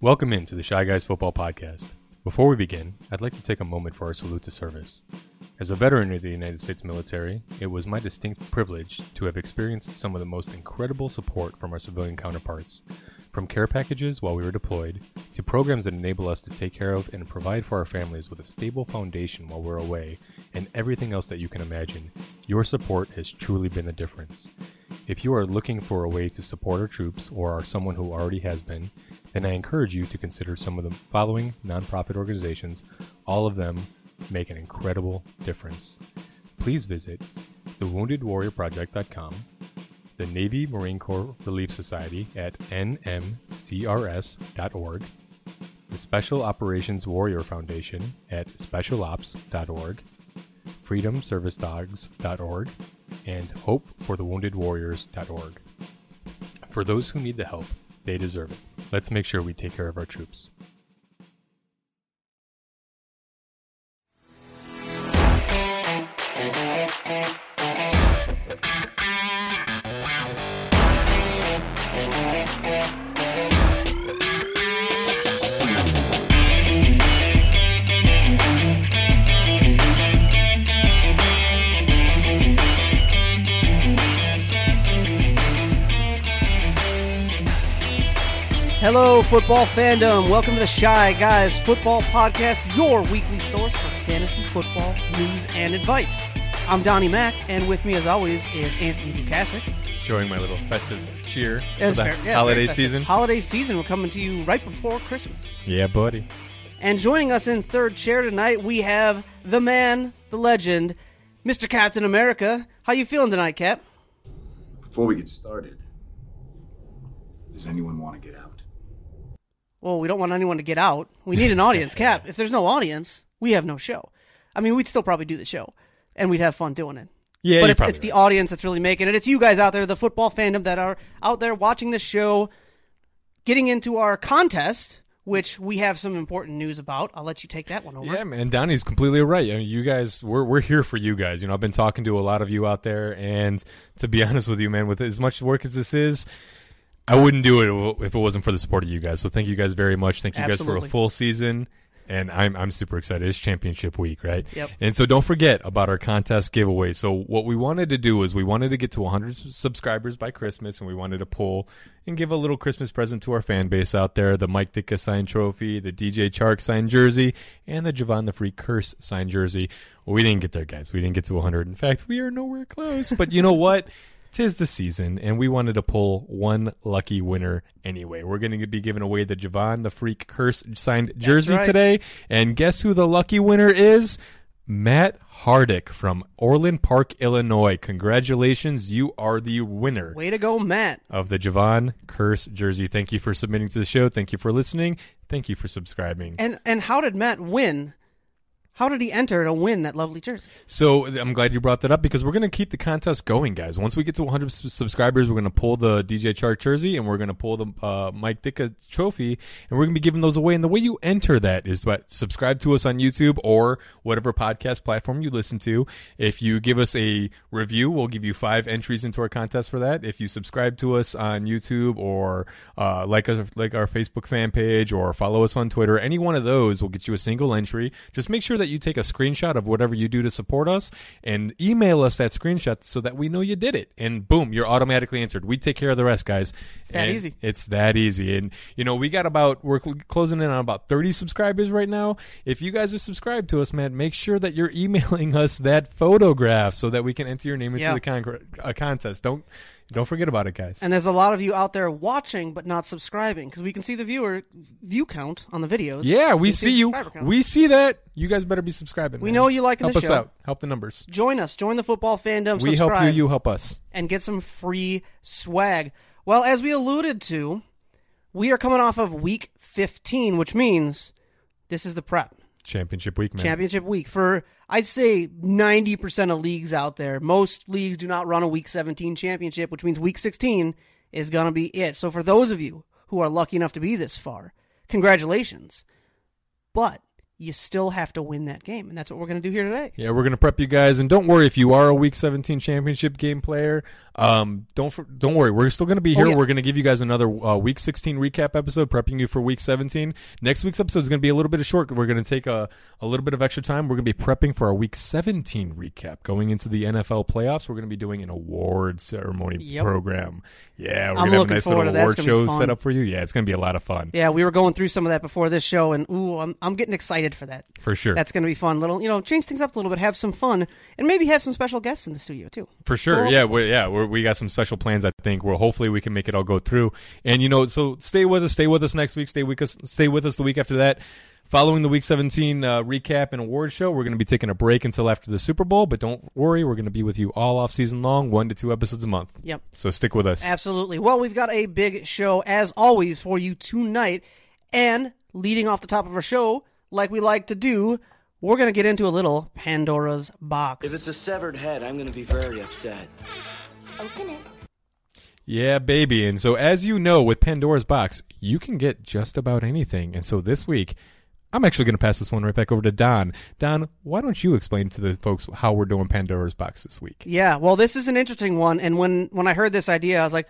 Welcome into the Shy Guys Football Podcast. Before we begin, I'd like to take a moment for our salute to service. As a veteran of the United States military, it was my distinct privilege to have experienced some of the most incredible support from our civilian counterparts. From care packages while we were deployed, to programs that enable us to take care of and provide for our families with a stable foundation while we're away, and everything else that you can imagine, your support has truly been the difference. If you are looking for a way to support our troops or are someone who already has been, then I encourage you to consider some of the following nonprofit organizations. All of them make an incredible difference. Please visit thewoundedwarriorproject.com, the Navy Marine Corps Relief Society at nmcrs.org, the Special Operations Warrior Foundation at specialops.org, freedomservicedogs.org, and hopeforthewoundedwarriors.org. For those who need the help, they deserve it. Let's make sure we take care of our troops. Hello, football fandom. Welcome to the Shy Guys Football Podcast, your weekly source for fantasy football news and advice. I'm Donnie Mack, and with me, as always, is Anthony Dukasic. Showing my little festive cheer for That's the fair- yeah, holiday festive. season. Holiday season. We're coming to you right before Christmas. Yeah, buddy. And joining us in third chair tonight, we have the man, the legend, Mr. Captain America. How you feeling tonight, Cap? Before we get started, does anyone want to get out? Well, we don't want anyone to get out. We need an audience, Cap. If there's no audience, we have no show. I mean, we'd still probably do the show, and we'd have fun doing it. Yeah, but it's, it's the audience that's really making it. It's you guys out there, the football fandom that are out there watching this show, getting into our contest, which we have some important news about. I'll let you take that one over. Yeah, man, Donnie's completely right. I mean, you guys, we're we're here for you guys. You know, I've been talking to a lot of you out there, and to be honest with you, man, with as much work as this is, I wouldn't do it if it wasn't for the support of you guys. So thank you guys very much. Thank you guys for a full season. And I'm I'm super excited. It's championship week, right? Yep. And so don't forget about our contest giveaway. So what we wanted to do is we wanted to get to 100 subscribers by Christmas, and we wanted to pull and give a little Christmas present to our fan base out there: the Mike Ditka signed trophy, the DJ Chark signed jersey, and the Jevon the Freak Kearse signed jersey. Well, we didn't get there, guys. We didn't get to 100. In fact, we are nowhere close. But you know what? Tis the season, and we wanted to pull one lucky winner anyway. We're going to be giving away the Jevon the Freak Kearse signed jersey right. today. And guess who the lucky winner is? Matt Hardick from Orland Park, Illinois. Congratulations, you are the winner Way to go, Matt. of the Jevon Kearse jersey. Thank you for submitting to the show. Thank you for listening. Thank you for subscribing. And and how did Matt win? How did he enter to win that lovely jersey? So I'm glad you brought that up because we're going to keep the contest going, guys. Once we get to 100 subscribers, we're going to pull the DJ Chark jersey and we're going to pull the uh, Mike Ditka trophy, and we're going to be giving those away. And the way you enter that is by subscribe to us on YouTube or whatever podcast platform you listen to. If you give us a review, we'll give you five entries into our contest for that. If you subscribe to us on YouTube or uh, like us, like our Facebook fan page or follow us on Twitter, any one of those will get you a single entry. Just make sure that you take a screenshot of whatever you do to support us and email us that screenshot so that we know you did it. And boom, you're automatically answered. We take care of the rest, guys. It's that easy. It's that easy. And you know, we got about we're cl- closing in on about 30 subscribers right now. If you guys are subscribed to us, man, make sure that you're emailing us that photograph so that we can enter your name into Yeah. the con- contest. Don't don't forget about it, guys. And there's a lot of you out there watching but not subscribing because we can see the viewer view count on the videos. yeah, we can see the you. count. We see that. You guys better be subscribing. We man. know you liking Help the us show. out. Help the numbers. join us. Join the football fandom. We subscribe, help you. You help us. and get some free swag. Well, as we alluded to, we are coming off of week 15, which means this is the prep. Championship week, man. championship week for I'd say 90% of leagues out there. Most leagues do not run a week 17 championship, which means week 16 is going to be it. So for those of you who are lucky enough to be this far, congratulations. But you still have to win that game, and that's what we're going to do here today. Yeah, we're gonna prep you guys, and don't worry if you are a Week 17 championship game player. Um, don't for, don't worry, we're still gonna be here. Oh, yeah. We're gonna give you guys another uh, Week 16 recap episode, prepping you for Week 17. Next week's episode is gonna be a little bit of short. We're gonna take a a little bit of extra time. We're gonna be prepping for our Week 17 recap, going into the NFL playoffs. We're gonna be doing an award ceremony Yep. program. Yeah, we're gonna have a nice little to award show set up for you. Yeah, it's gonna be a lot of fun Yeah, we were going through some of that before this show, and ooh, I'm I'm getting excited for that. for sure. That's going to be fun. Little, you know, change things up a little bit, have some fun, and maybe have some special guests in the studio too. For sure, Cool. yeah, we yeah, we're, we got some special plans. I think where hopefully we can make it all go through. And you know, so stay with us, stay with us next week, stay with us, stay with us the week after that. Following the Week 17 uh, recap and award show, we're going to be taking a break until after the Super Bowl. But don't worry, we're going to be with you all off season long, one to two episodes a month. Yep. So stick with us. Absolutely. Well, we've got a big show as always for you tonight, and leading off the top of our show, like we like to do, we're going to get into a little Pandora's box. If it's a severed head, I'm going to be very upset. Open it. Yeah, baby. And so, as you know, with Pandora's Box, you can get just about anything. And so, this week, I'm actually going to pass this one right back over to Don. Don, why don't you explain to the folks how we're doing Pandora's Box this week? Yeah, well, this is an interesting one, and when when I heard this idea, I was like,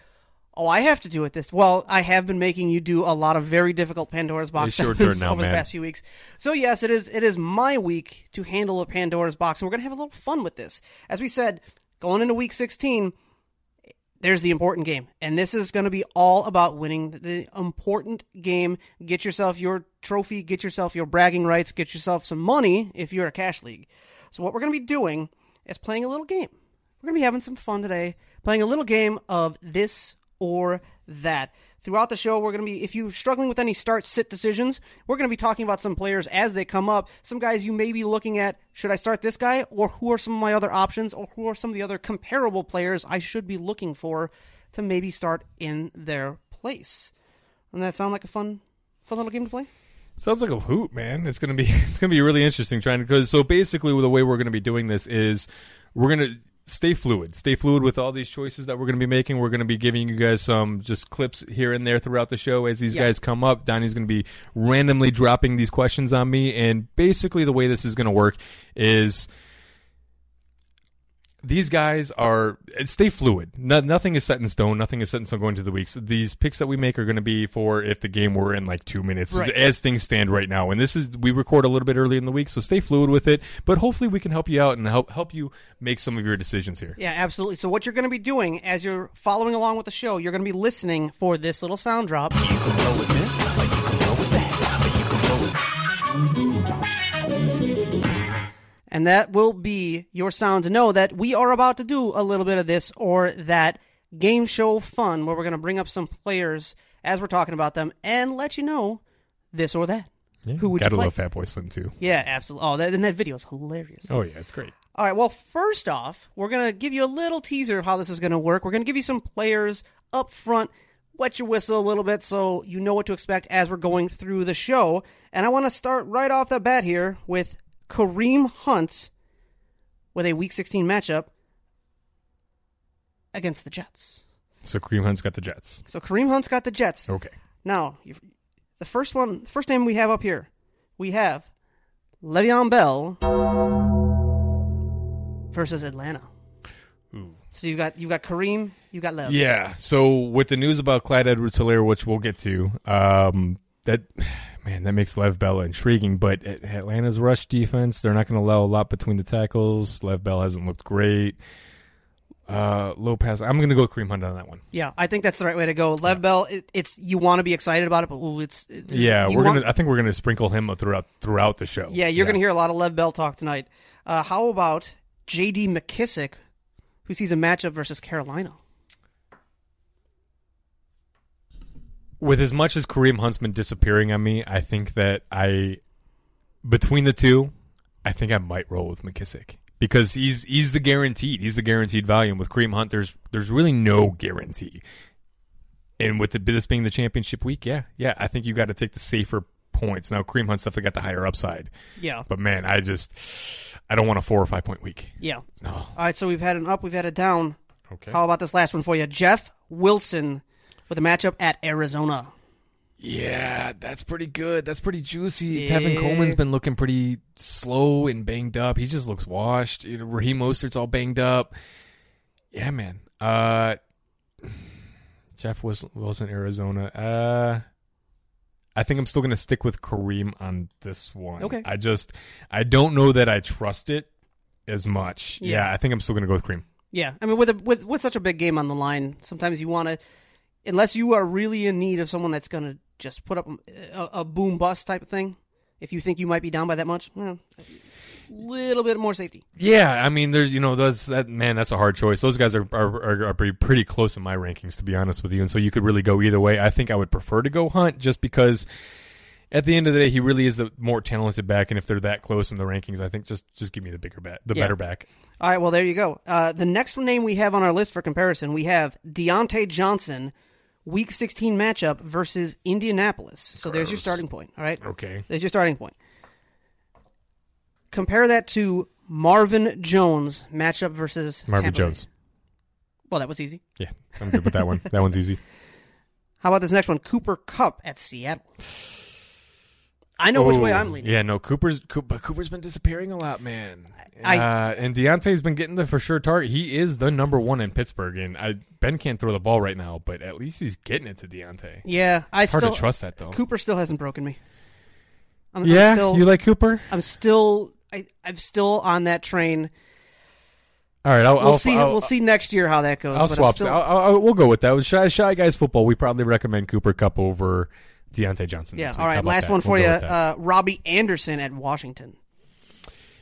"Oh, I have to do it this." Well, I have been making you do a lot of very difficult Pandora's box It's your turn now, over man. the past few weeks. So yes, it is. It is my week to handle a Pandora's box, and we're gonna have a little fun with this. As we said, going into week 16, there's the important game, and this is going to be all about winning the important game. Get yourself your trophy, get yourself your bragging rights, get yourself some money if you're a cash league. So what we're going to be doing is playing a little game. We're going to be having some fun today, playing a little game of this or that. Throughout the show, we're going to be, if you're struggling with any start sit decisions, we're going to be talking about some players as they come up. Some guys you may be looking at, should I start this guy? Or who are some of my other options? Or who are some of the other comparable players I should be looking for to maybe start in their place? Doesn't that sound like a fun, fun little game to play? Sounds like a hoot, man. It's gonna be it's gonna be really interesting trying to because so basically the way we're gonna be doing this is we're gonna stay fluid, stay fluid with all these choices that we're gonna be making. We're gonna be giving you guys some just clips here and there throughout the show as these Yeah. guys come up. Donnie's gonna be randomly dropping these questions on me, and basically the way this is gonna work is these guys are stay fluid. No, nothing is set in stone. Nothing is set in stone going to the weeks. These picks that we make are going to be for if the game were in like two minutes, Right. as things stand right now. And this is we record a little bit early in the week, so stay fluid with it. But hopefully, we can help you out and help help you make some of your decisions here. Yeah, absolutely. So what you're going to be doing as you're following along with the show, you're going to be listening for this little sound drop. And that will be your sound to know that we are about to do a little bit of this or that game show fun where we're going to bring up some players as we're talking about them and let you know this or that. Who would you like? Gotta you play? love Fatboy Slim too. Yeah, absolutely. Oh, that, and that video is hilarious. Oh yeah, it's great. All right. Well, first off, we're gonna give you a little teaser of how this is gonna work. We're gonna give you some players up front, wet your whistle a little bit, so you know what to expect as we're going through the show. And I want to start right off the bat here with Kareem Hunt with a Week 16 matchup against the Jets. So Kareem Hunt's got the Jets. So Kareem Hunt's got the Jets. Okay. Now, the first one, first name we have up here, we have Le'Veon Bell versus Atlanta. So you've got you've got Kareem, you've got Lev. Yeah. So with the news about Clyde Edwards-Helaire, which we'll get to, um, that man, that makes Lev Bell intriguing. But Atlanta's rush defense, they're not going to allow a lot between the tackles. Lev Bell hasn't looked great. Uh, low pass. I'm going to go with Kareem Hunt on that one. Yeah, I think that's the right way to go. Lev Bell, it, it's you want to be excited about it, but ooh, it's, it's Yeah, we're want- gonna. I think we're gonna sprinkle him throughout throughout the show. Yeah, you're gonna hear a lot of Lev Bell talk tonight. Uh, how about J.D. McKissic, who sees a matchup versus Carolina? With as much as Kareem Hunt's been disappearing on me, I think that I between the two, I think I might roll with McKissic because he's he's the guaranteed. He's the guaranteed volume. With Kareem Hunt, there's there's really no guarantee. And with the, this being the championship week, yeah, yeah, I think you got to take the safer points. Now Kareem Hunt's definitely got the higher upside, Yeah, but man, I just I don't want a four or five point week. yeah. No. All right, so we've had an up, we've had a down. Okay. How about this last one for you? Jeff Wilson with a matchup at Arizona. Yeah, that's pretty good. That's pretty juicy. Yeah. Tevin Coleman's been looking pretty slow and banged up. He just looks washed. You know, Raheem Mostert's all banged up. Yeah, man. Uh, Jeff was Wilson, Arizona. Uh, I think I'm still going to stick with Kareem on this one. Okay. I just I don't know that I trust it as much. Yeah. Yeah, I think I'm still going to go with Kareem. Yeah, I mean, with a, with with such a big game on the line, sometimes you want to, unless you are really in need of someone that's going to just put up a, a boom bust type of thing. If you think you might be down by that much, well, a little bit more safety. Yeah, I mean, there's you know those that man, that's a hard choice. Those guys are are, are, are pretty, pretty close in my rankings, to be honest with you, and so you could really go either way. I think I would prefer to go Hunt just because. At the end of the day, he really is the more talented back, and if they're that close in the rankings, I think just just give me the bigger back, the Yeah. better back. All right, well, there you go. Uh, the next name we have on our list for comparison, we have Diontae Johnson, Week 16 matchup versus Indianapolis. So there's your Gross. starting point. All right, Okay, there's your starting point. Compare that to Marvin Jones matchup versus Marvin Tampa Bay. Jones. Well, that was easy. Yeah, I'm good with that one. That one's easy. How about this next one? Cooper Kupp at Seattle. I know which way I'm leaning. Yeah, no, Cooper's Coop- but Cooper's been disappearing a lot, man. I- uh, and Diontae's been getting the for sure target. He is the number one in Pittsburgh, and I, Ben can't throw the ball right now, but at least he's getting it to Diontae. Yeah, I It's hard still to trust that though. Cooper still hasn't broken me. I'm, yeah, I'm still, you like Cooper? I'm still, I, I'm still on that train. All right, I'll, We'll I'll see. I'll, we'll see next year how that goes. I'll but I'm swap. still- I'll, I'll, I'll- we'll go with that. With Shy, Shy Guys football, we probably recommend Cooper Kupp over Diontae Johnson. yeah. this week. All How right. about Last that? one We'll for you. Uh, Robbie Anderson at Washington.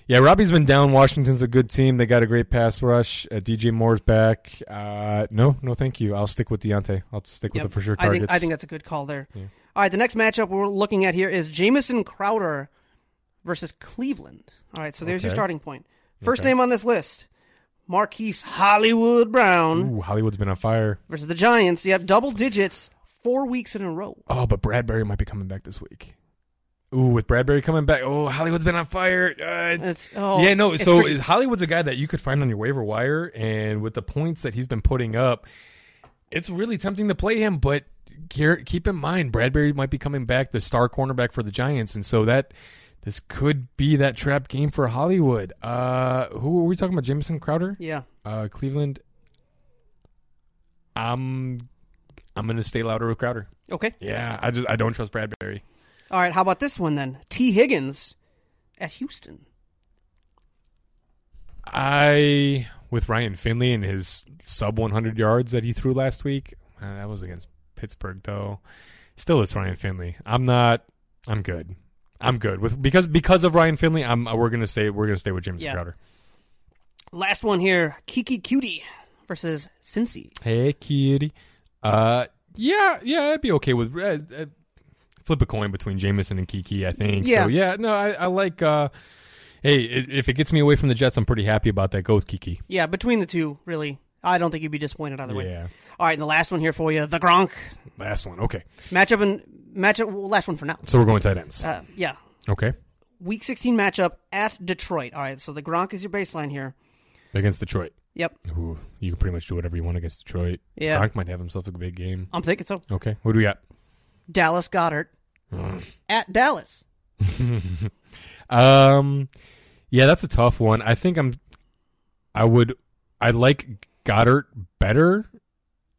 Yeah, Robbie's been down. Washington's a good team. They got a great pass rush. Uh, DJ Moore's back. Uh, no, no, thank you. I'll stick with Diontae. I'll stick with Yep. the for sure I think I think that's a good call there. All right. The next matchup we're looking at here is Jamison Crowder versus Cleveland. All right. So there's your starting point. First Okay. name on this list. Marquise Hollywood Brown Ooh, Hollywood's been on fire. versus the Giants. You have double digits four weeks in a row. Oh, but Bradberry might be coming back this week. Ooh, with Bradberry coming back. Oh, Hollywood's been on fire. Uh, It's oh yeah, no. So. Hollywood's a guy that you could find on your waiver wire, and with the points that he's been putting up, it's really tempting to play him. But keep in mind, Bradberry might be coming back, the star cornerback for the Giants, and so that this could be that trap game for Hollywood. Uh, who are we talking about? Jamison Crowder, yeah. uh, Cleveland. I'm, I'm gonna stay louder with Crowder. Okay. Yeah, I just I don't trust Bradberry. All right. How about this one then? Tee Higgins at Houston. I with Ryan Finley and his sub 100 yards that he threw last week. Uh, that was against Pittsburgh though. Still, it's Ryan Finley. I'm not. I'm good. I'm good with because because of Ryan Finley. I'm we're gonna stay we're gonna stay with James Yeah. Crowder. Last one here. Keke Coutee versus Cincy. Hey, kitty. Uh, yeah, yeah, I'd be okay with uh, uh, flip a coin between Jamison and Keke. I think. Yeah. So yeah, no, I, I like. uh Hey, if it gets me away from the Jets, I'm pretty happy about that. Go with Keke. Yeah, between the two, really, I don't think you'd be disappointed either way. Yeah. All right, and the last one here for you, the Gronk Last one. Okay. matchup and matchup. Well, last one for now. So we're going tight ends. Uh, yeah, okay. Week 16 matchup at Detroit. All right, so the Gronk is your baseline here. Against Detroit. Yep, Ooh, you can pretty much do whatever you want against Detroit. Yeah. Gronk might have himself a big game. I'm thinking so. Okay. What do we got? Dallas Goedert. At Dallas. Um, yeah, that's a tough one. I think I'm. I would. I like Goedert better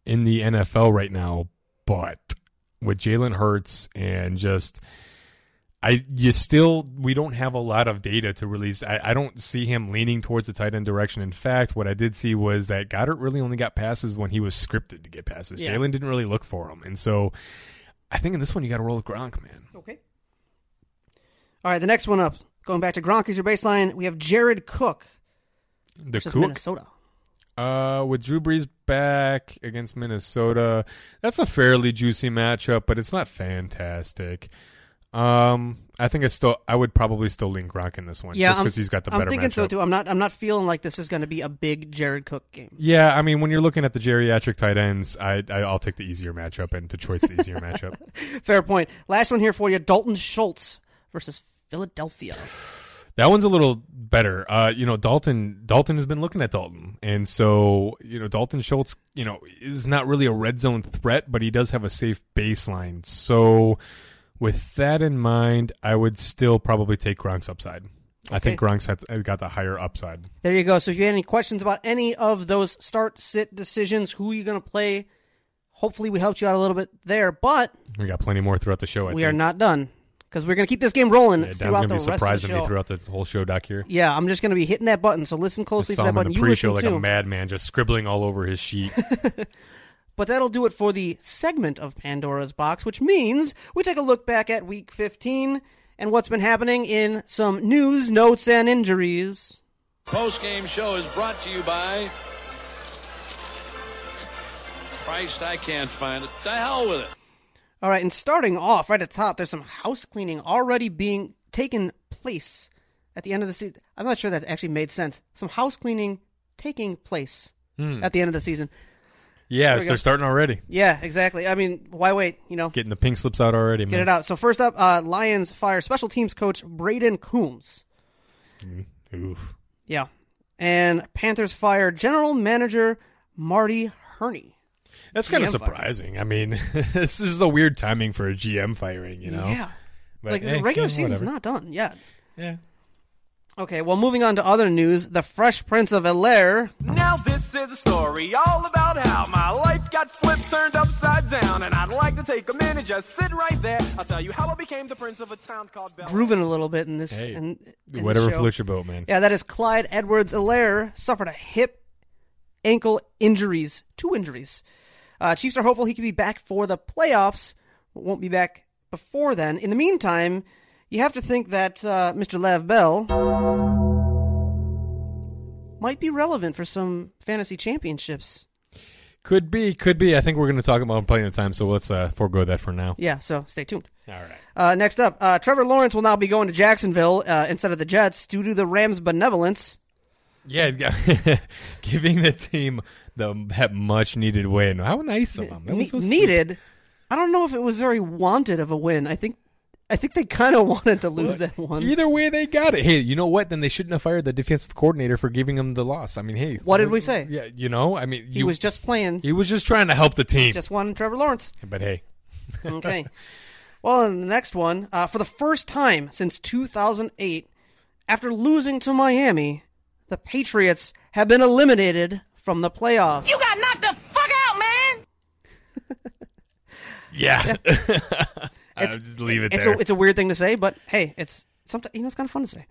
in the NFL right now, but with Jalen Hurts and just. I you still we don't have a lot of data to release. I, I don't see him leaning towards the tight end direction. In fact, what I did see was that Goedert really only got passes when he was scripted to get passes. Yeah. Jalen didn't really look for him, and so I think in this one you got to roll with Gronk, man. Okay. All right, the next one up. Going back to Gronk as your baseline, we have Jared Cook The versus Cook, Minnesota. Uh, with Drew Brees back against Minnesota, that's a fairly juicy matchup, but it's not fantastic. Um, I think it's still. I would probably still lean Gronk in this one, Yeah, just I'm- because he's got the I'm better thinking matchup. so too. I'm not. I'm not feeling like this is going to be a big Jared Cook game. Yeah, I mean, when you're looking at the geriatric tight ends, I, I I'll take the easier matchup, and Detroit's the easier matchup. Fair point. Last one here for you: Dalton Schultz versus Philadelphia. That one's a little better. Uh, you know, Dalton Dalton has been looking at Dalton, and so you know Dalton Schultz, you know, is not really a red zone threat, but he does have a safe baseline. So, with that in mind, I would still probably take Gronk's upside. I think. Gronk's has got the higher upside. There you go. So if you had any questions about any of those start sit decisions, who are you going to play, hopefully we helped you out a little bit there. But We got plenty more throughout the show. I we think. are not done because we're going to keep this game rolling Yeah, throughout gonna the be rest of the surprising show. me throughout the whole show, Doc. Here, Yeah, I'm just going to be hitting that button. So listen I closely saw for that him in button. the You pre-show listen like too. a madman, just scribbling all over his sheet. But that'll do it for the segment of Pandora's Box, which means we take a look back at week 15 and what's been happening in some news, notes, and injuries. Post game show is brought to you by. Christ, I can't find it. The hell with it. All right, and starting off right at the top, there's some house cleaning already being taken place at the end of the season. I'm not sure that actually made sense. Some house cleaning taking place hmm. at the end of the season. Yeah, we so go. they're starting already. Yeah, exactly. I mean, why wait? You know, Getting the pink slips out already. get man. it out. So first up, uh, Lions fire special teams coach Brayden Coombs. Oof. Yeah. And Panthers fire general manager Marty Hurney. That's kind of GM firing. surprising. I mean, this is a weird timing for a GM firing, you know? Yeah. But, like hey, the regular yeah, season's whatever. not done yet. Yeah. Okay, well, moving on to other news. The Fresh Prince of Bel Air. Now this is a story all about how my life got flipped, turned upside down, and I'd like to take a minute, just sit right there. I'll tell you how I became the prince of a town called Bel. grooving a little bit in this. Hey, in, in Whatever show. floats your boat, man. Yeah, that is Clyde Edwards-Helaire suffered a hip, ankle injuries, two injuries. Uh, Chiefs are hopeful he could be back for the playoffs, but won't be back before then. In the meantime, you have to think that uh, Mr. Lev Bell might be relevant for some fantasy championships. Could be, could be. I think we're going to talk about plenty of time, so let's uh, forego that for now. Yeah, so stay tuned. All right. Uh, next up, uh, Trevor Lawrence will now be going to Jacksonville uh, instead of the Jets due to the Rams' benevolence. Yeah, giving the team the that much needed win. How nice of them. That was so Ne- sweet. needed. I don't know if it was very wanted of a win. I think, I think they kind of wanted to lose that one. Either way, they got it. Hey, you know what? Then they shouldn't have fired the defensive coordinator for giving them the loss. I mean, hey, What did we say? Yeah, you know, I mean, he you, was just playing, he was just trying to help the team. just one Trevor Lawrence. but hey, Okay. well, in the next one, uh, for the first time since 2008, after losing to Miami, the Patriots have been eliminated from the playoffs. You got knocked the fuck out, man! yeah, I'll just leave it it's there. a it's a weird thing to say, but hey, it's sometimes you know it's kind of fun to say.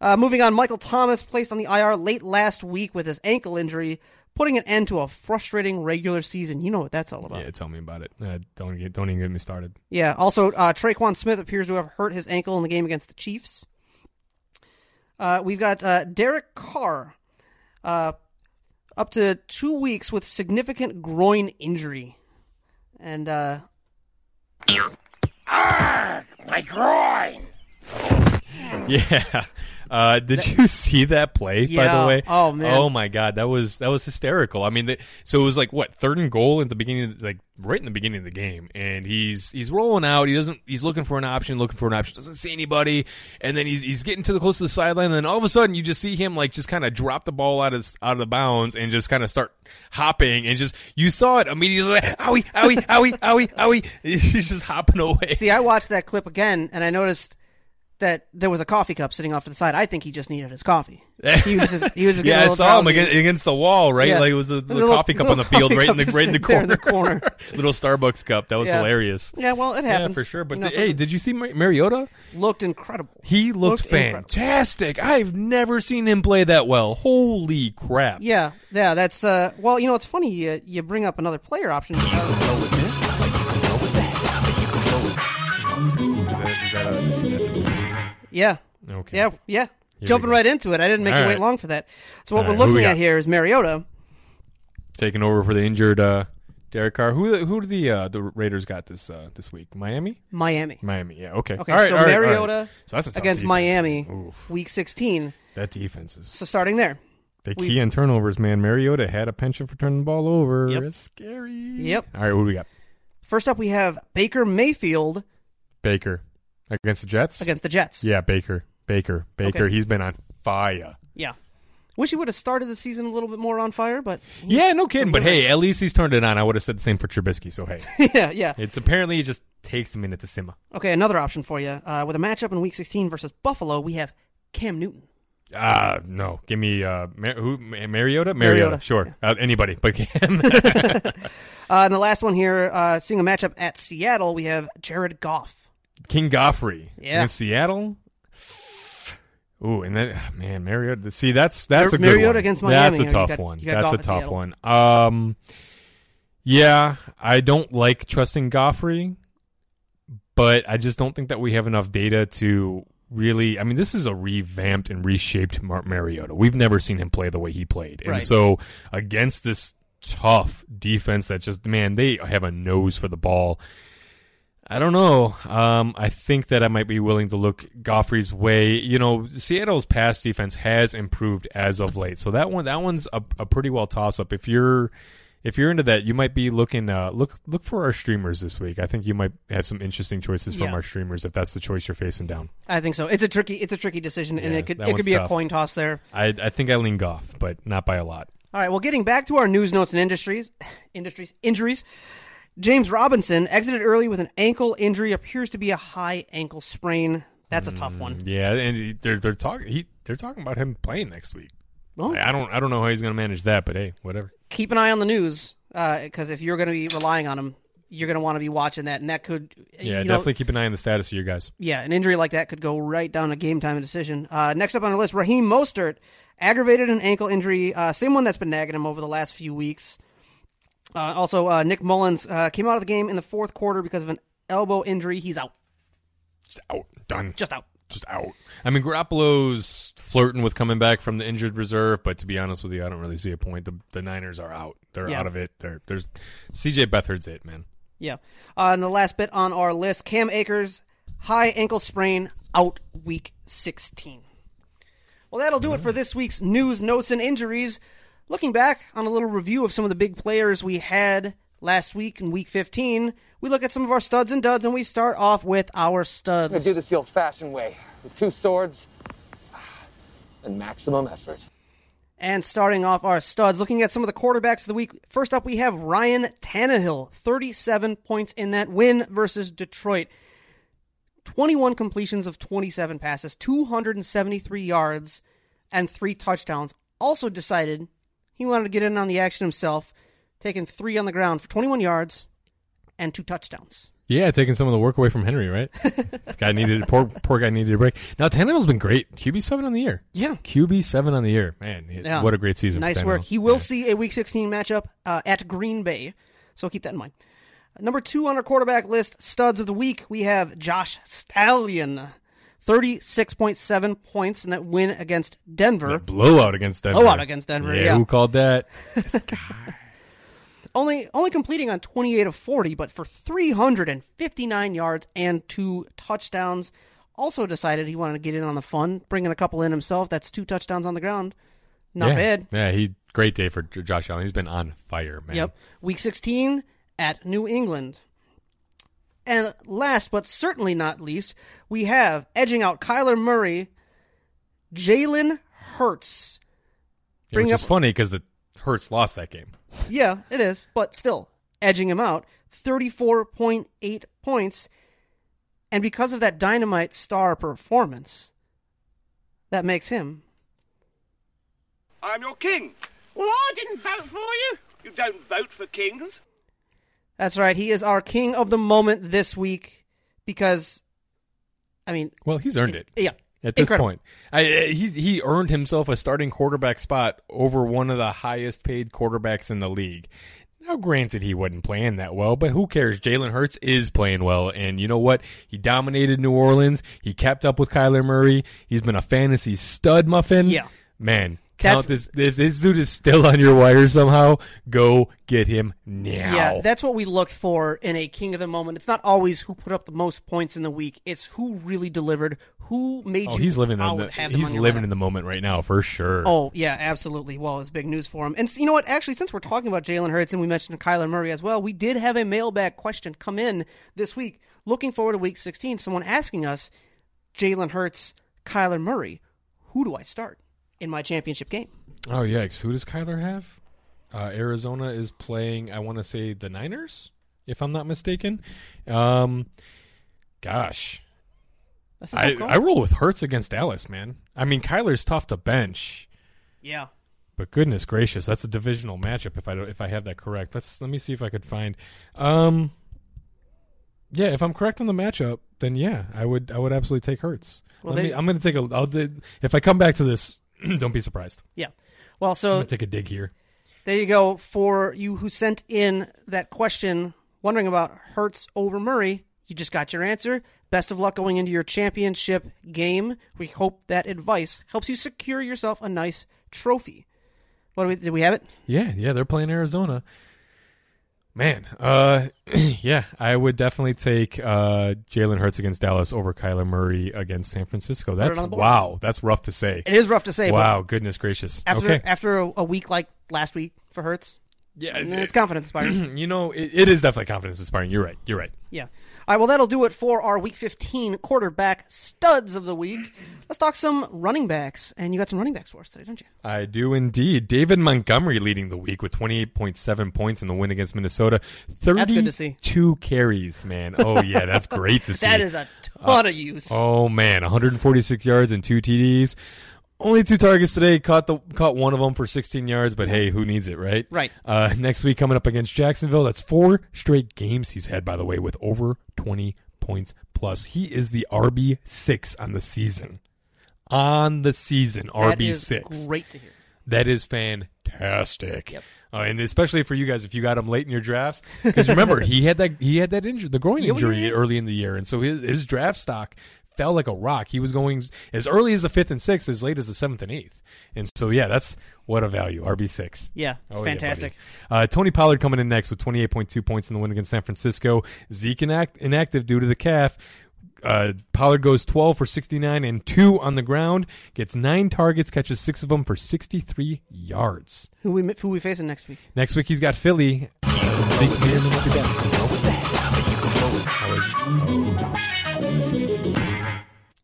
Uh, moving on, Michael Thomas placed on the IR late last week with his ankle injury, putting an end to a frustrating regular season. You know what that's all about. yeah, tell me about it. Uh, don't get, don't even get me started. Yeah. Also, uh, Tre'Quan Smith appears to have hurt his ankle in the game against the Chiefs. Uh, we've got uh, Derek Carr, uh, up to two weeks with significant groin injury, and My groin! Yeah. Uh, did you see that play? By the way, Oh, man. oh my god, that was that was hysterical. I mean, the, so it was like what third and goal at the beginning, of, like right in the beginning of the game, and he's he's rolling out. He doesn't. He's looking for an option, looking for an option. Doesn't see anybody, and then he's he's getting to the close to the sideline, and then all of a sudden you just see him like just kind of drop the ball out of out of the bounds and just kind of start hopping, and just you saw it immediately. Like, owie, owie, owie, owie, owie. He's just hopping away. see, I watched that clip again, and I noticed that there was a coffee cup sitting off to the side. I think he just needed his coffee. He was just he was just yeah, I little saw him against, against the wall, right? Yeah. Like it was the, the a little- coffee cup on the field, right in the right in the sitting there in the corner. corner. little Starbucks cup. That was Yeah. hilarious. Yeah, well, it Yeah, happens for sure. But You know, the- hey, did you see Mar- Mariota? looked incredible. He looked, Looked incredible. fantastic. I've never seen him play that well. Holy crap! Yeah, yeah, that's uh. Well, you know, it's funny you you bring up another player option. because- Is that a- yeah, okay. yeah, yeah. we Jumping right into it. I didn't make All you wait long for that. So what All we're right, who looking we at got? here is Mariota. Taking over for the injured uh, Derek Carr. Who who do the uh, the Raiders got this uh, this week? Miami. Miami. Miami. Yeah. Okay. Okay, All right, so all right, all right. Mariota So that's against defense, Miami. Oof. week 16. That defense is So starting there. The We- key in turnovers, man. Mariota had a penchant for turning the ball over. Yep. It's scary. Yep. All right, what do we got? First up, we have Baker Mayfield Baker against the Jets. against the Jets. Yeah, Baker. Baker. Baker. Okay. He's been on fire. Yeah. Wish he would have started the season a little bit more on fire, but Yeah, no kidding. But hey, at least he's turned it on. I would have said the same for Trubisky. So hey, yeah, yeah. it's apparently it just takes a minute to simmer. Okay, another option for you. Uh, with a matchup in Week 16 versus Buffalo, we have Cam Newton. Ah, no. Give me uh, Mar- who? Ma- Mariota. Mariota. Mariota, Sure. Uh, anybody, but. Uh, and the last one here, uh, seeing a matchup at Seattle, we have Jared Goff. King Goffrey Yeah. against Seattle. Ooh, and then man, Mariota. See, that's that's a good Mariota one. against That's a tough got- one. That's a tough Seattle. one. Um, yeah, I don't like trusting Goffrey, but I just don't think that we have enough data to really. I mean, this is a revamped and reshaped Mar- Mariota. We've never seen him play the way he played, and Right. so against this tough defense that just man, they have a nose for the ball. I don't know. Um, I think that I might be willing to look Goffrey's way. You know, Seattle's pass defense has improved as of late, so that one that one's a, a pretty well toss up. If you're if you're into that, you might be looking uh, look look for our streamers this week. I think you might have some interesting choices from Yeah. our streamers if that's the choice you're facing down. I think so. It's a tricky, it's a tricky decision, and it could it could be a coin toss there. I I think I lean Goff, but not by a lot. All right. Well, getting back to our news notes and industries, industries injuries. James Robinson exited early with an ankle injury. Appears to be a high ankle sprain. That's a tough one. Yeah, and they're they're talking he they're talking about him playing next week. Well, I don't I don't know how he's going to manage that, but hey, whatever. keep an eye on the news because if you're going to be relying on him, you're going to want to be watching that, and that could Yeah, you know, definitely keep an eye on the status of your guys. Yeah, an injury like that could go right down a game time decision. Uh, next up on our list, Raheem Mostert aggravated an ankle injury, uh, same one that's been nagging him over the last few weeks. Uh, also, uh, Nick Mullens uh, came out of the game in the fourth quarter because of an elbow injury. He's out, Just out, done, just out. just out. I mean, Garoppolo's flirting with coming back from the injured reserve, but to be honest with you, I don't really see a point. The, the Niners are out. They're Yeah. out of it. They're, there's CJ Beathard's it, man. Yeah. Uh, and the last bit on our list, Cam Akers, high ankle sprain, out week 16. Well, that'll do it for this week's news, notes, and injuries. Looking back on a little review of some of the big players we had last week in week 15, we look at some of our studs and duds, and we start off with our studs. gonna do this the old-fashioned way, with two swords and maximum effort. And starting off our studs, looking at some of the quarterbacks of the week. First up, we have Ryan Tannehill, 37 points in that win versus Detroit. 21 completions of 27 passes, 273 yards, and three touchdowns. Also decided he wanted to get in on the action himself, taking three on the ground for 21 yards and two touchdowns. Yeah, taking some of the work away from Henry, right? this guy needed poor poor guy needed a break. Now Tannehill's been great. QB seven on the year. Yeah. QB seven on the year. Man, Yeah. what a great season. for Nice work. He will Yeah. see a Week 16 matchup uh, at Green Bay, so keep that in mind. Number two on our quarterback list, studs of the week, we have Josh Stallion, 36.7 points in that win against Denver. blowout against Denver. Blowout against Denver, yeah. who called that? Only only completing on 28 of 40, but for 359 yards and two touchdowns. Also decided he wanted to get in on the fun, bringing a couple in himself. That's two touchdowns on the ground. Not yeah. bad. Yeah, he great day for Josh Allen. He's been on fire, man. Yep. Week 16 at New England. And last but certainly not least, we have edging out Kyler Murray, Jalen Hurts. Yeah, Bring which up- is funny because the Hurts lost that game. Yeah, it is, but still edging him out. 34.8 points. And because of that dynamite star performance, that makes him I'm your king. Well, I didn't vote for you. You don't vote for kings. That's right. He is our king of the moment this week because, I mean, Well, he's earned it. yeah. At this Incredible. point, I, he he earned himself a starting quarterback spot over one of the highest paid quarterbacks in the league. Now, granted, he wasn't playing that well, but who cares? Jalen Hurts is playing well, and you know what? He dominated New Orleans. He kept up with Kyler Murray. He's been a fantasy stud muffin. Yeah. man. Count That's- this. If this dude is still on your wire somehow, go get him now. Yeah, that's what we look for in a king of the moment. It's not always who put up the most points in the week. It's who really delivered, who made oh, you he's living in the, he's living in the moment right now for sure. Oh yeah, absolutely. Well, it's big news for him. And you know what? Actually, since we're talking about Jalen Hurts and we mentioned Kyler Murray as well, we did have a mailbag question come in this week. Looking forward to Week 16, someone asking us, Jalen Hurts, Kyler Murray. Who do I start in my championship game? Oh yikes! Who does Kyler have? Uh, Arizona is playing. I want to say the Niners, if I'm not mistaken. Um, gosh, That's a tough I. I roll with Hurts against Dallas, man. I mean, Kyler's tough to bench, yeah. but goodness gracious, that's a divisional matchup. If I don't, if I have that correct, let's let me see if I could find. Um, yeah, if I'm correct on the matchup, then yeah, I would I would absolutely take Hurts. Well, Let they- me, I'm going to take a. I'll if I come back to this, don't be surprised. Yeah. Well, I'm so take a dig here. there you go. For you who sent in that question, wondering about Hurts over Murray, you just got your answer. Best of luck going into your championship game. We hope that advice helps you secure yourself a nice trophy. What do we, did we have it? Yeah, yeah, they're playing Arizona. Man, uh, yeah, I would definitely take uh, Jalen Hurts against Dallas over Kyler Murray against San Francisco. That's on the board. wow, that's rough to say. It is rough to say, Wow, goodness gracious. after okay, after a, a week like last week for Hurts, yeah, it's confidence inspiring. you know, it, it is definitely confidence inspiring. You're right. You're right. Yeah. All right, well, that'll do it for our Week 15 quarterback studs of the week. Let's talk some running backs. And you got some running backs for us today, don't you? I do indeed. David Montgomery leading the week with 28.7 points in the win against Minnesota. 32 good to see. carries, man. Oh, yeah, that's great to see. That is a uh, ton of use. Oh man, 146 yards and two TDs. Only two targets today. Caught the caught one of them for 16 yards, but hey, who needs it, right? Right. Uh, next week coming up against Jacksonville. That's four straight games he's had, by the way, with over 20 points plus. He is the RB six on the season. On the season, That RB is six. great to hear. That is fantastic. Yep. Uh, and especially for you guys, if you got him late in your drafts, because remember he had that he had that injury, the groin injury early in the year, and so his, his draft stock fell like a rock. He was going as early as the fifth and sixth, as late as the seventh and eighth, and so yeah, that's what a value RB six. Yeah, Oh, fantastic. buddy. uh, Tony Pollard coming in next with 28.2 points in the win against San Francisco. Zeke inact- inactive due to the calf. Uh, Pollard goes 12 for 69 and 2 on the ground, gets 9 targets, catches 6 of them for 63 yards. who we who we facing next week? Next week he's got Philly. Big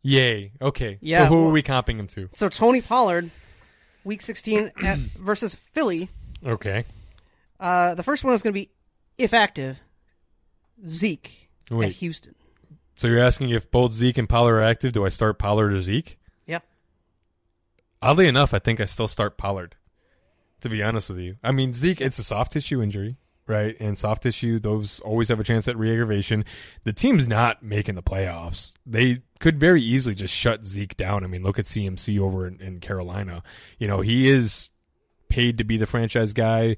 Yay. Okay. Yeah, so who well- are we comping him to? So Tony Pollard, Week 16 at, versus Philly. Okay. Uh, the first one is going to be, if active, Zeke Wait. at Houston. So you're asking if both Zeke and Pollard are active, do I start Pollard or Zeke? Yeah. Oddly enough, I think I still start Pollard. To be honest with you, I mean Zeke, it's a soft tissue injury, right? And soft tissue, those always have a chance at re-aggravation. The team's not making the playoffs. They could very easily just shut Zeke down. I mean, look at CMC over in, in Carolina. You know, he is paid to be the franchise guy.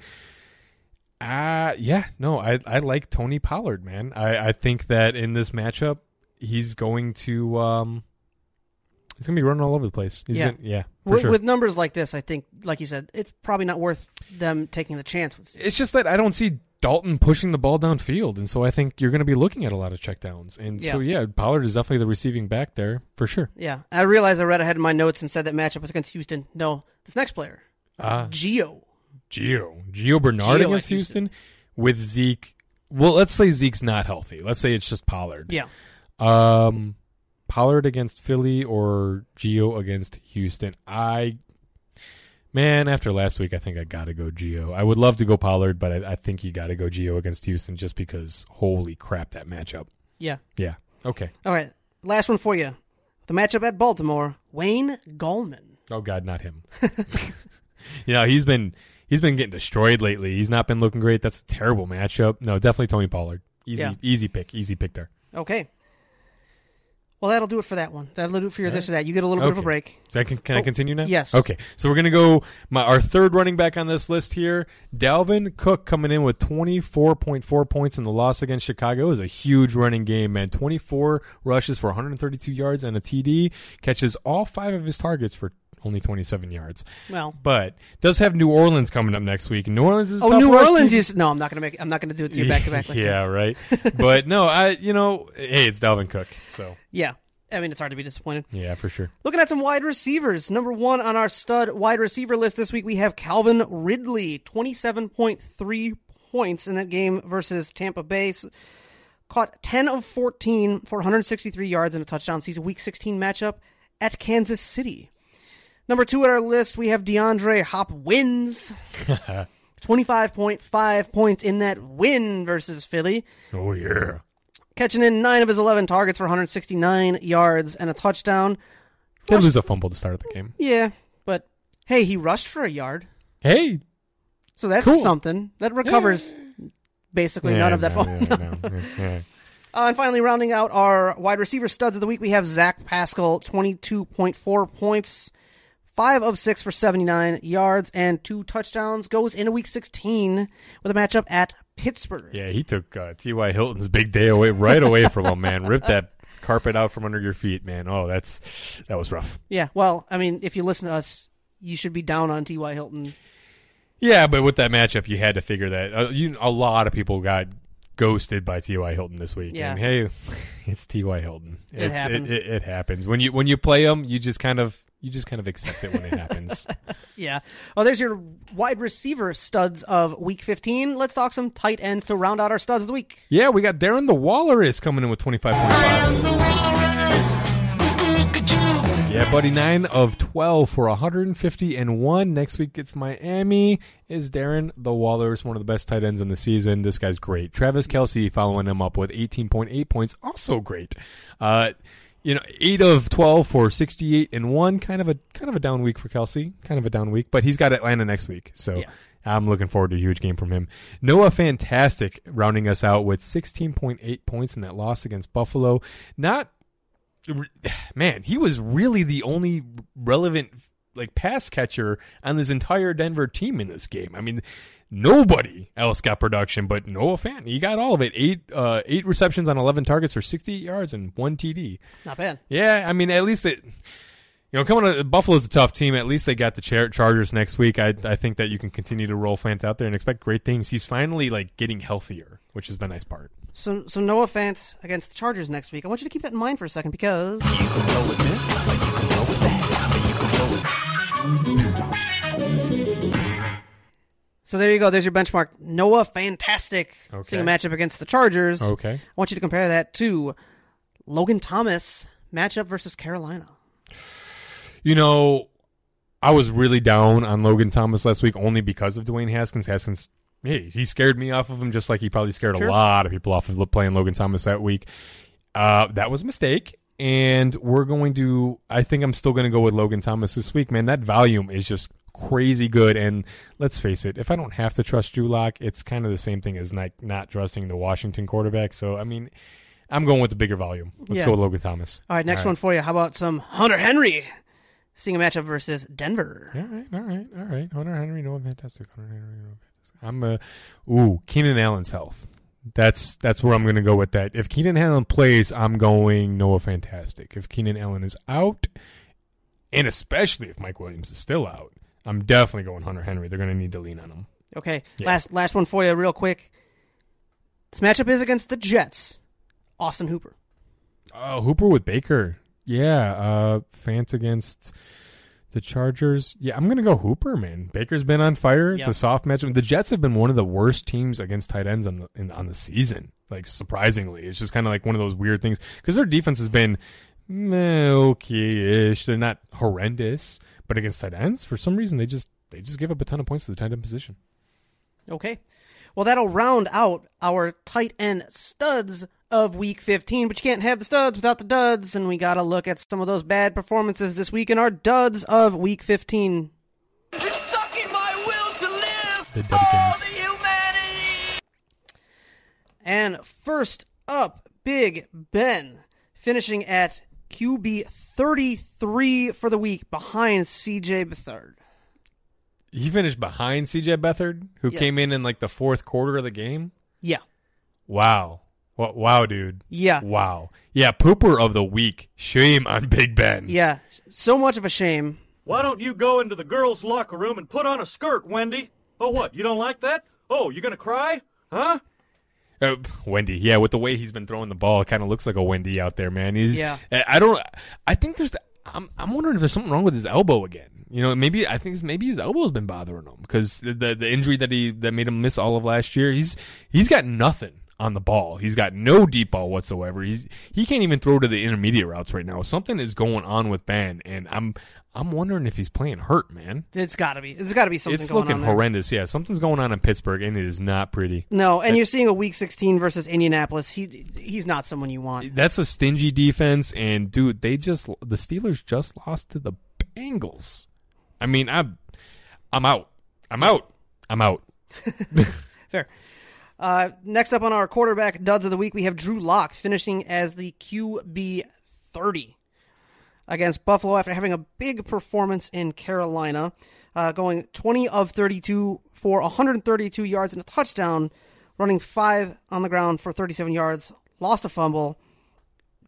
Uh yeah, no, I I like Tony Pollard, man. I I think that in this matchup, he's going to um he's gonna be running all over the place. He's Yeah. gonna, yeah, for With, sure. with numbers like this, I think, like you said, it's probably not worth them taking the chance. It's just that I don't see Dalton pushing the ball downfield, and so I think you're going to be looking at a lot of checkdowns. And so Yeah. yeah, Pollard is definitely the receiving back there for sure. Yeah, I realized I read ahead in my notes and said that matchup was against Houston. No, this next player, Ah, Gio. Geo. Gio Bernard Gio against Houston. Houston with Zeke. Well, let's say Zeke's not healthy. Let's say it's just Pollard. Yeah, Um, Pollard against Philly or Gio against Houston. I, man, after last week, I think I got to go Gio. I would love to go Pollard, but I, I think you got to go Gio against Houston just because, holy crap, that matchup. yeah. Yeah. Okay. All right, last one for you. The matchup at Baltimore, Wayne Gallman. Oh God, not him. yeah, he's been he's been getting destroyed lately. He's not been looking great. That's a terrible matchup. No, definitely Tony Pollard. Easy, Yeah. easy pick. Easy pick there. Okay. Well, that'll do it for that one. That'll do it for your this or that. You get a little bit of a Okay. break. So I can can I Oh, continue now? yes. Okay. So we're gonna go my our third running back on this list here, Dalvin Cook coming in with twenty four point four points in the loss against Chicago. It was a huge running game, man. Twenty four rushes for one hundred and thirty two yards and a TD. Catches all five of his targets for only twenty seven yards. Well, But does have New Orleans coming up next week. New Orleans is oh, tough New Orleans is no. I'm not gonna make. I'm not gonna do it to you back to back like yeah, right. but no, I you know, hey, it's Dalvin Cook. So Yeah. I mean, it's hard to be disappointed. yeah, for sure. Looking at some wide receivers. Number one on our stud wide receiver list this week, we have Calvin Ridley, 27.3 points in that game versus Tampa Bay. Caught 10 of 14 for 163 yards and a touchdown. Sees a week 16 matchup at Kansas City. Number two at our list, we have DeAndre Hopkins. 25.5 points in that win versus Philly. Oh yeah. Catching in nine of his 11 targets for 169 yards and a touchdown. Did lose a fumble to start the game. Yeah, but hey, he rushed for a yard. Hey. So that's Cool. something. That recovers basically Yeah, none of that no, fumble. yeah, yeah. Uh, and finally, rounding out our wide receiver studs of the week, we have Zach Pascal, 22.4 points, 5 of 6 for 79 yards, and 2 touchdowns. Goes into week 16 with a matchup at Pittsburgh. Yeah, he took uh, T.Y. Hilton's big day away right away from him, man. Ripped that carpet out from under your feet, man. Oh, that's that was rough. Yeah, well, I mean, if you listen to us, you should be down on T.Y. Hilton. Yeah, but with that matchup, you had to figure that. Uh, you, a lot of people got ghosted by T.Y. Hilton this week. Yeah. And hey, it's T.Y. Hilton. It It's, happens. It, it, it happens when you when you play him. You just kind of you just kind of accept it when it happens. Yeah. Well, there's your wide receiver studs of week 15. Let's talk some tight ends to round out our studs of the week. yeah, we got Darren the Walrus coming in with twenty five point five. Yeah, buddy, nine of twelve for hundred and fifty and one. Next week it's Miami. Is Darren the Walrus one of the best tight ends in the season? This guy's great. Travis Kelce following him up with eighteen point eight points, also great. Uh, you know, eight of twelve for sixty eight and one. Kind of a kind of a down week for Kelce. Kind of a down week, but he's got Atlanta next week, so. Yeah. I'm looking forward to a huge game from him. Noah Fantastic rounding us out with 16.8 points in that loss against Buffalo. Not man, he was really the only relevant like pass catcher on this entire Denver team in this game. I mean, nobody else got production, but Noah Fant, he got all of it. Eight uh, eight receptions on 11 targets for 68 yards and one TD. Not bad. Yeah, I mean, at least it. You know, coming to Buffalo's a tough team. At least they got the Char- Chargers next week. I I think that you can continue to roll Fant out there and expect great things. He's finally like getting healthier, which is the nice part. So, so Noah Fant against the Chargers next week. I want you to keep that in mind for a second because So there you go. There's your benchmark. Noah Fantastic seeing a matchup against the Chargers. Okay. I want you to compare that to Logan Thomas matchup versus Carolina. You know, I was really down on Logan Thomas last week only because of Dwayne Haskins. Haskins, hey, he scared me off of him just like he probably scared Sure. a lot of people off of playing Logan Thomas that week. Uh, that was a mistake. And we're going to, I think I'm still going to go with Logan Thomas this week, man. That volume is just crazy good. And let's face it, if I don't have to trust Drew Lock, it's kind of the same thing as not, not trusting the Washington quarterback. So, I mean, I'm going with the bigger volume. Let's Yeah. go with Logan Thomas. All right, next one for you. How about some Hunter Henry seeing a matchup versus Denver? All right, all right, all right. Hunter Henry, no fantastic. Hunter Henry, no fantastic. I'm a ooh, Keenan Allen's health. That's that's where I'm gonna go with that. If Keenan Allen plays, I'm going Noah Fantastic. If Keenan Allen is out, and especially if Mike Williams is still out, I'm definitely going Hunter Henry. They're gonna need to lean on him. Okay, Yeah. last last one for you, real quick. This matchup is against the Jets. Austin Hooper. Oh, Hooper with Baker. Yeah, uh Fant against the Chargers. Yeah, I'm gonna go Hooper, man. Baker's been on fire. It's Yeah. a soft matchup. The Jets have been one of the worst teams against tight ends on the in, on the season. Like surprisingly, it's just kind of like one of those weird things because their defense has been okay-ish. They're not horrendous, but against tight ends, for some reason, they just they just give up a ton of points to the tight end position. Okay. Well, that'll round out our tight end studs of week 15, but you can't have the studs without the duds, and we got to look at some of those bad performances this week in our duds of week 15. It's sucking my will to live. The Dudkins. humanity. And first up, Big Ben, finishing at QB 33 for the week behind CJ Beathard. He finished behind C.J. Beathard, who Yeah. came in in like the fourth quarter of the game. Yeah. Wow. Wa- Wow, dude. Yeah. Wow. Yeah, pooper of the week. Shame on Big Ben. Yeah. So much of a shame. Why don't you go into the girls' locker room and put on a skirt, Wendy? Oh, what? You don't like that? Oh, you gonna cry? Huh? Uh, Wendy. Yeah, with the way he's been throwing the ball, it kind of looks like a Wendy out there, man. He's Yeah. I don't I think there's I'm I'm wondering if there's something wrong with his elbow again. You know, maybe I think it's- maybe his elbow's been bothering him because the, the the injury that he that made him miss all of last year. He's he's got nothing on the ball. He's got no deep ball whatsoever. He's he can't even throw to the intermediate routes right now. Something is going on with Ben, and I'm I'm wondering if he's playing hurt, man. It's got to be. It's got to be something it's going looking horrendous. Yeah, something's going on in Pittsburgh, and it is not pretty. No, and you're seeing a Week 16 versus Indianapolis. He he's not someone you want. That's a stingy defense, and dude, they just the Steelers just lost to the Bengals. I mean, I'm I'm out. I'm out. I'm out. Fair. Uh, next up on our quarterback duds of the week, we have Drew Lock finishing as the QB 30 against Buffalo after having a big performance in Carolina, uh, going 20 of 32 for 132 yards and a touchdown, running five on the ground for 37 yards, lost a fumble.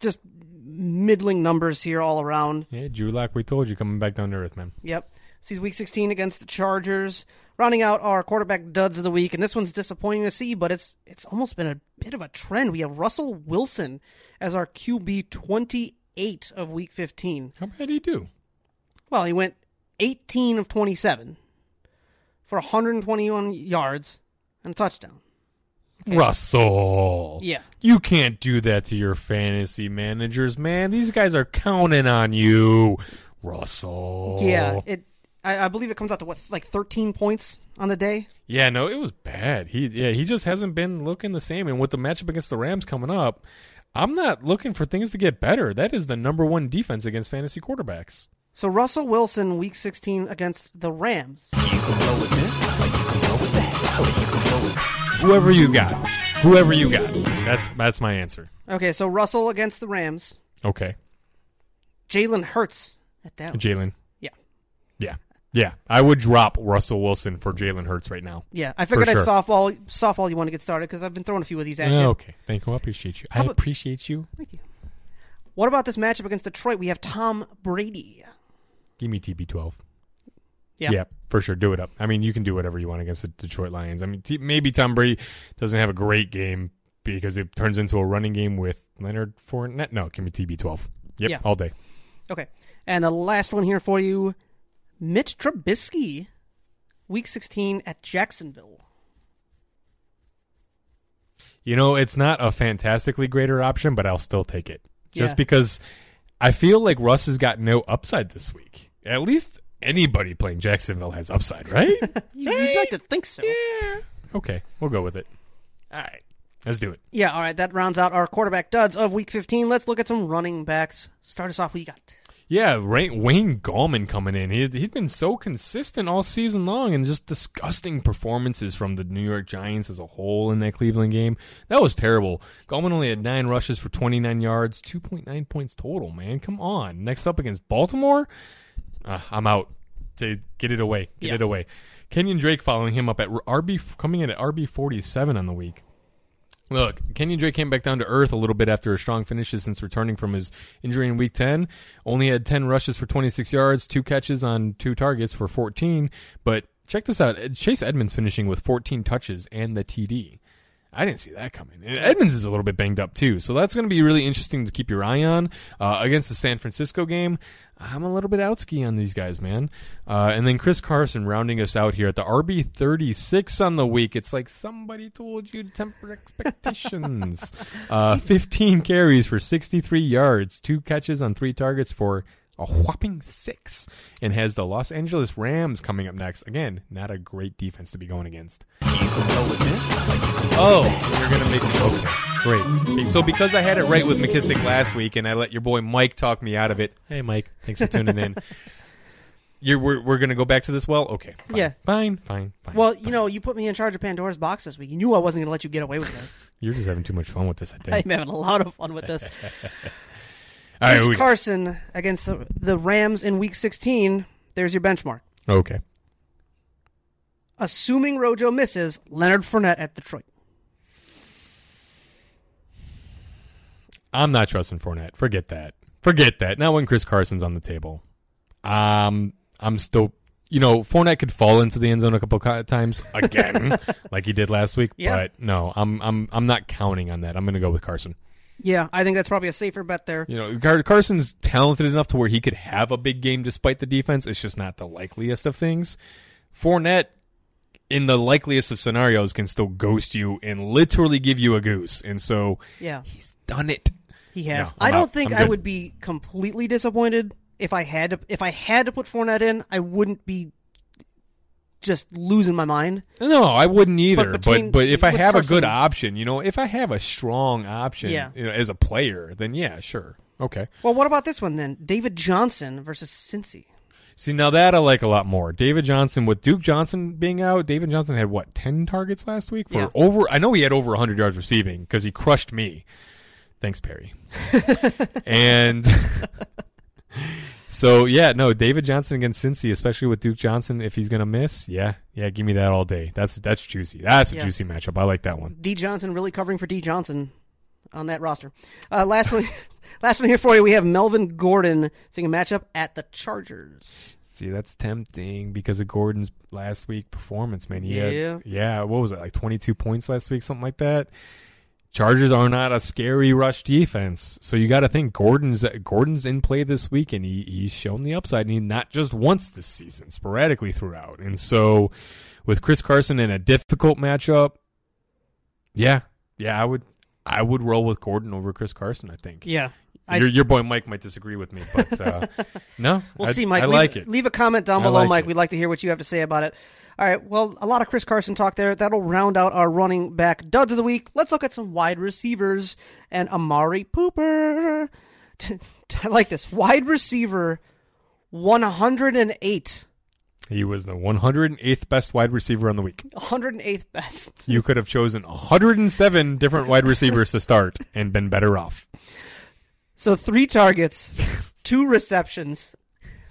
Just middling numbers here all around. Yeah, Drew Lock, we told you coming back down to earth, man. Yep. Sees week 16 against the Chargers. Rounding out our quarterback duds of the week, and this one's disappointing to see, but it's it's almost been a bit of a trend. We have Russell Wilson as our QB 28 of week 15. How bad did he do? Well, he went 18 of 27 for 121 yards and a touchdown. Russell. Yeah. You can't do that to your fantasy managers, man. These guys are counting on you. Russell. Yeah, it. I, I believe it comes out to what, like 13 points on the day. Yeah, no, it was bad. He yeah, he just hasn't been looking the same. And with the matchup against the Rams coming up, I'm not looking for things to get better. That is the number one defense against fantasy quarterbacks. So Russell Wilson, week 16 against the Rams. You can go with this, you can go with that. whoever you got, whoever you got, that's that's my answer. Okay, so Russell against the Rams. Okay, Jalen Hurts at Dallas. Jalen. Yeah. I would drop Russell Wilson for Jalen Hurts right now. Yeah, I figured I'd sure. softball softball you want to get started because I've been throwing a few of these at you. Yeah, okay, thank you. I appreciate you. I about- appreciate you. Thank you. What about this matchup against Detroit? We have Tom Brady. Give me TB12. Yeah. Yeah, for sure. Do it up. I mean, you can do whatever you want against the Detroit Lions. I mean, t- maybe Tom Brady doesn't have a great game because it turns into a running game with Leonard Fournette. No, give me TB12. Yep, Yeah. all day. Okay. And the last one here for you Mitch Trubisky, week 16 at Jacksonville. You know, it's not a fantastically greater option, but I'll still take it. Just Yeah. because I feel like Russ has got no upside this week. At least anybody playing Jacksonville has upside, right? You, You'd like to think so. yeah. Okay, we'll go with it. All right, let's do it. Yeah, all right. That rounds out our quarterback duds of week 15. Let's look at some running backs. Start us off. What you got? Yeah, Ray- Wayne Gallman coming in. He, he'd been so consistent all season long and just disgusting performances from the New York Giants as a whole in that Cleveland game. That was terrible. Gallman only had nine rushes for 29 yards, 2.9 points total, man. Come on. Next up against Baltimore, uh, I'm out. Get it away. Get Yeah. it away. Kenyon Drake following him up at RB, coming in at RB 47 on the week. Look, Kenyon Drake came back down to earth a little bit after a strong finishes since returning from his injury in week 10. Only had 10 rushes for 26 yards, two catches on two targets for 14. But check this out Chase Edmonds finishing with 14 touches and the TD. I didn't see that coming. And Edmonds is a little bit banged up too, so that's going to be really interesting to keep your eye on uh, against the San Francisco game. I'm a little bit outski on these guys, man. Uh, and then Chris Carson rounding us out here at the RB 36 on the week. It's like somebody told you to temper expectations. uh, 15 carries for 63 yards, two catches on three targets for a whopping six, and has the Los Angeles Rams coming up next. Again, not a great defense to be going against. Oh, you're gonna make me okay. Great. So because I had it right with McKissic last week, and I let your boy Mike talk me out of it. Hey, Mike, thanks for tuning in. You're we're, we're gonna go back to this well. Okay. Fine. Yeah. Fine. Fine. Fine. Well, you know, you put me in charge of Pandora's box this week. You knew I wasn't going to let you get away with it. you're just having too much fun with this. I think. I'm having a lot of fun with this. All right. Chris we- Carson against the, the Rams in week 16. There's your benchmark. okay. Assuming Rojo misses, Leonard Fournette at Detroit. I'm not trusting Fournette. Forget that. Forget that. Not when Chris Carson's on the table. Um, I'm still. You know, Fournette could fall into the end zone a couple of times again, like he did last week. Yeah. But no, I'm I'm I'm not counting on that. I'm going to go with Carson. Yeah, I think that's probably a safer bet there. You know, Car- Carson's talented enough to where he could have a big game despite the defense. It's just not the likeliest of things. Fournette, in the likeliest of scenarios, can still ghost you and literally give you a goose. And so Yeah, he's done it. He has. No, I'm don't out. think I would be completely disappointed if I had to. If I had to put Fournette in, I wouldn't be just losing my mind. No, I wouldn't either. But between- but, if I have a good option, you know, if I have a strong option, Yeah. you know, as a player, then yeah, sure, okay. Well, what about this one then? David Johnson versus Cincy. See, now that I like a lot more. David Johnson, with Duke Johnson being out, David Johnson had what ten targets last week for Yeah. over. I know he had over hundred yards receiving because he crushed me. Thanks, Perry. and so yeah, no, David Johnson against Cincy, especially with Duke Johnson, if he's gonna miss, yeah, yeah, give me that all day. That's that's juicy. That's a Yeah. juicy matchup. I like that one. D Johnson really covering for D Johnson on that roster. Uh, last one, last one here for you. We have Melvin Gordon seeing a matchup at the Chargers. See, that's tempting because of Gordon's last week performance, man. He Yeah. had, yeah, what was it, like 22 points last week, something like that? Chargers are not a scary rush defense, so you got to think Gordon's Gordon's in play this week, and he he's shown the upside, and he not just once this season, sporadically throughout. And so, with Chris Carson in a difficult matchup, yeah, yeah, I would I would roll with Gordon over Chris Carson. I think. Yeah. I, your your boy Mike might disagree with me, but uh, no, we'll I, see, Mike. I leave, like it. Leave a comment down below, like Mike. it. We'd like to hear what you have to say about it. All right. Well, a lot of Chris Carson talk there. That'll round out our running back duds of the week. Let's look at some wide receivers and Amari Pooper. I like this wide receiver, one hundred and eight. He was the 108th best wide receiver on the week. 108th best. You could have chosen 107 different wide receivers to start and been better off. So three targets, two receptions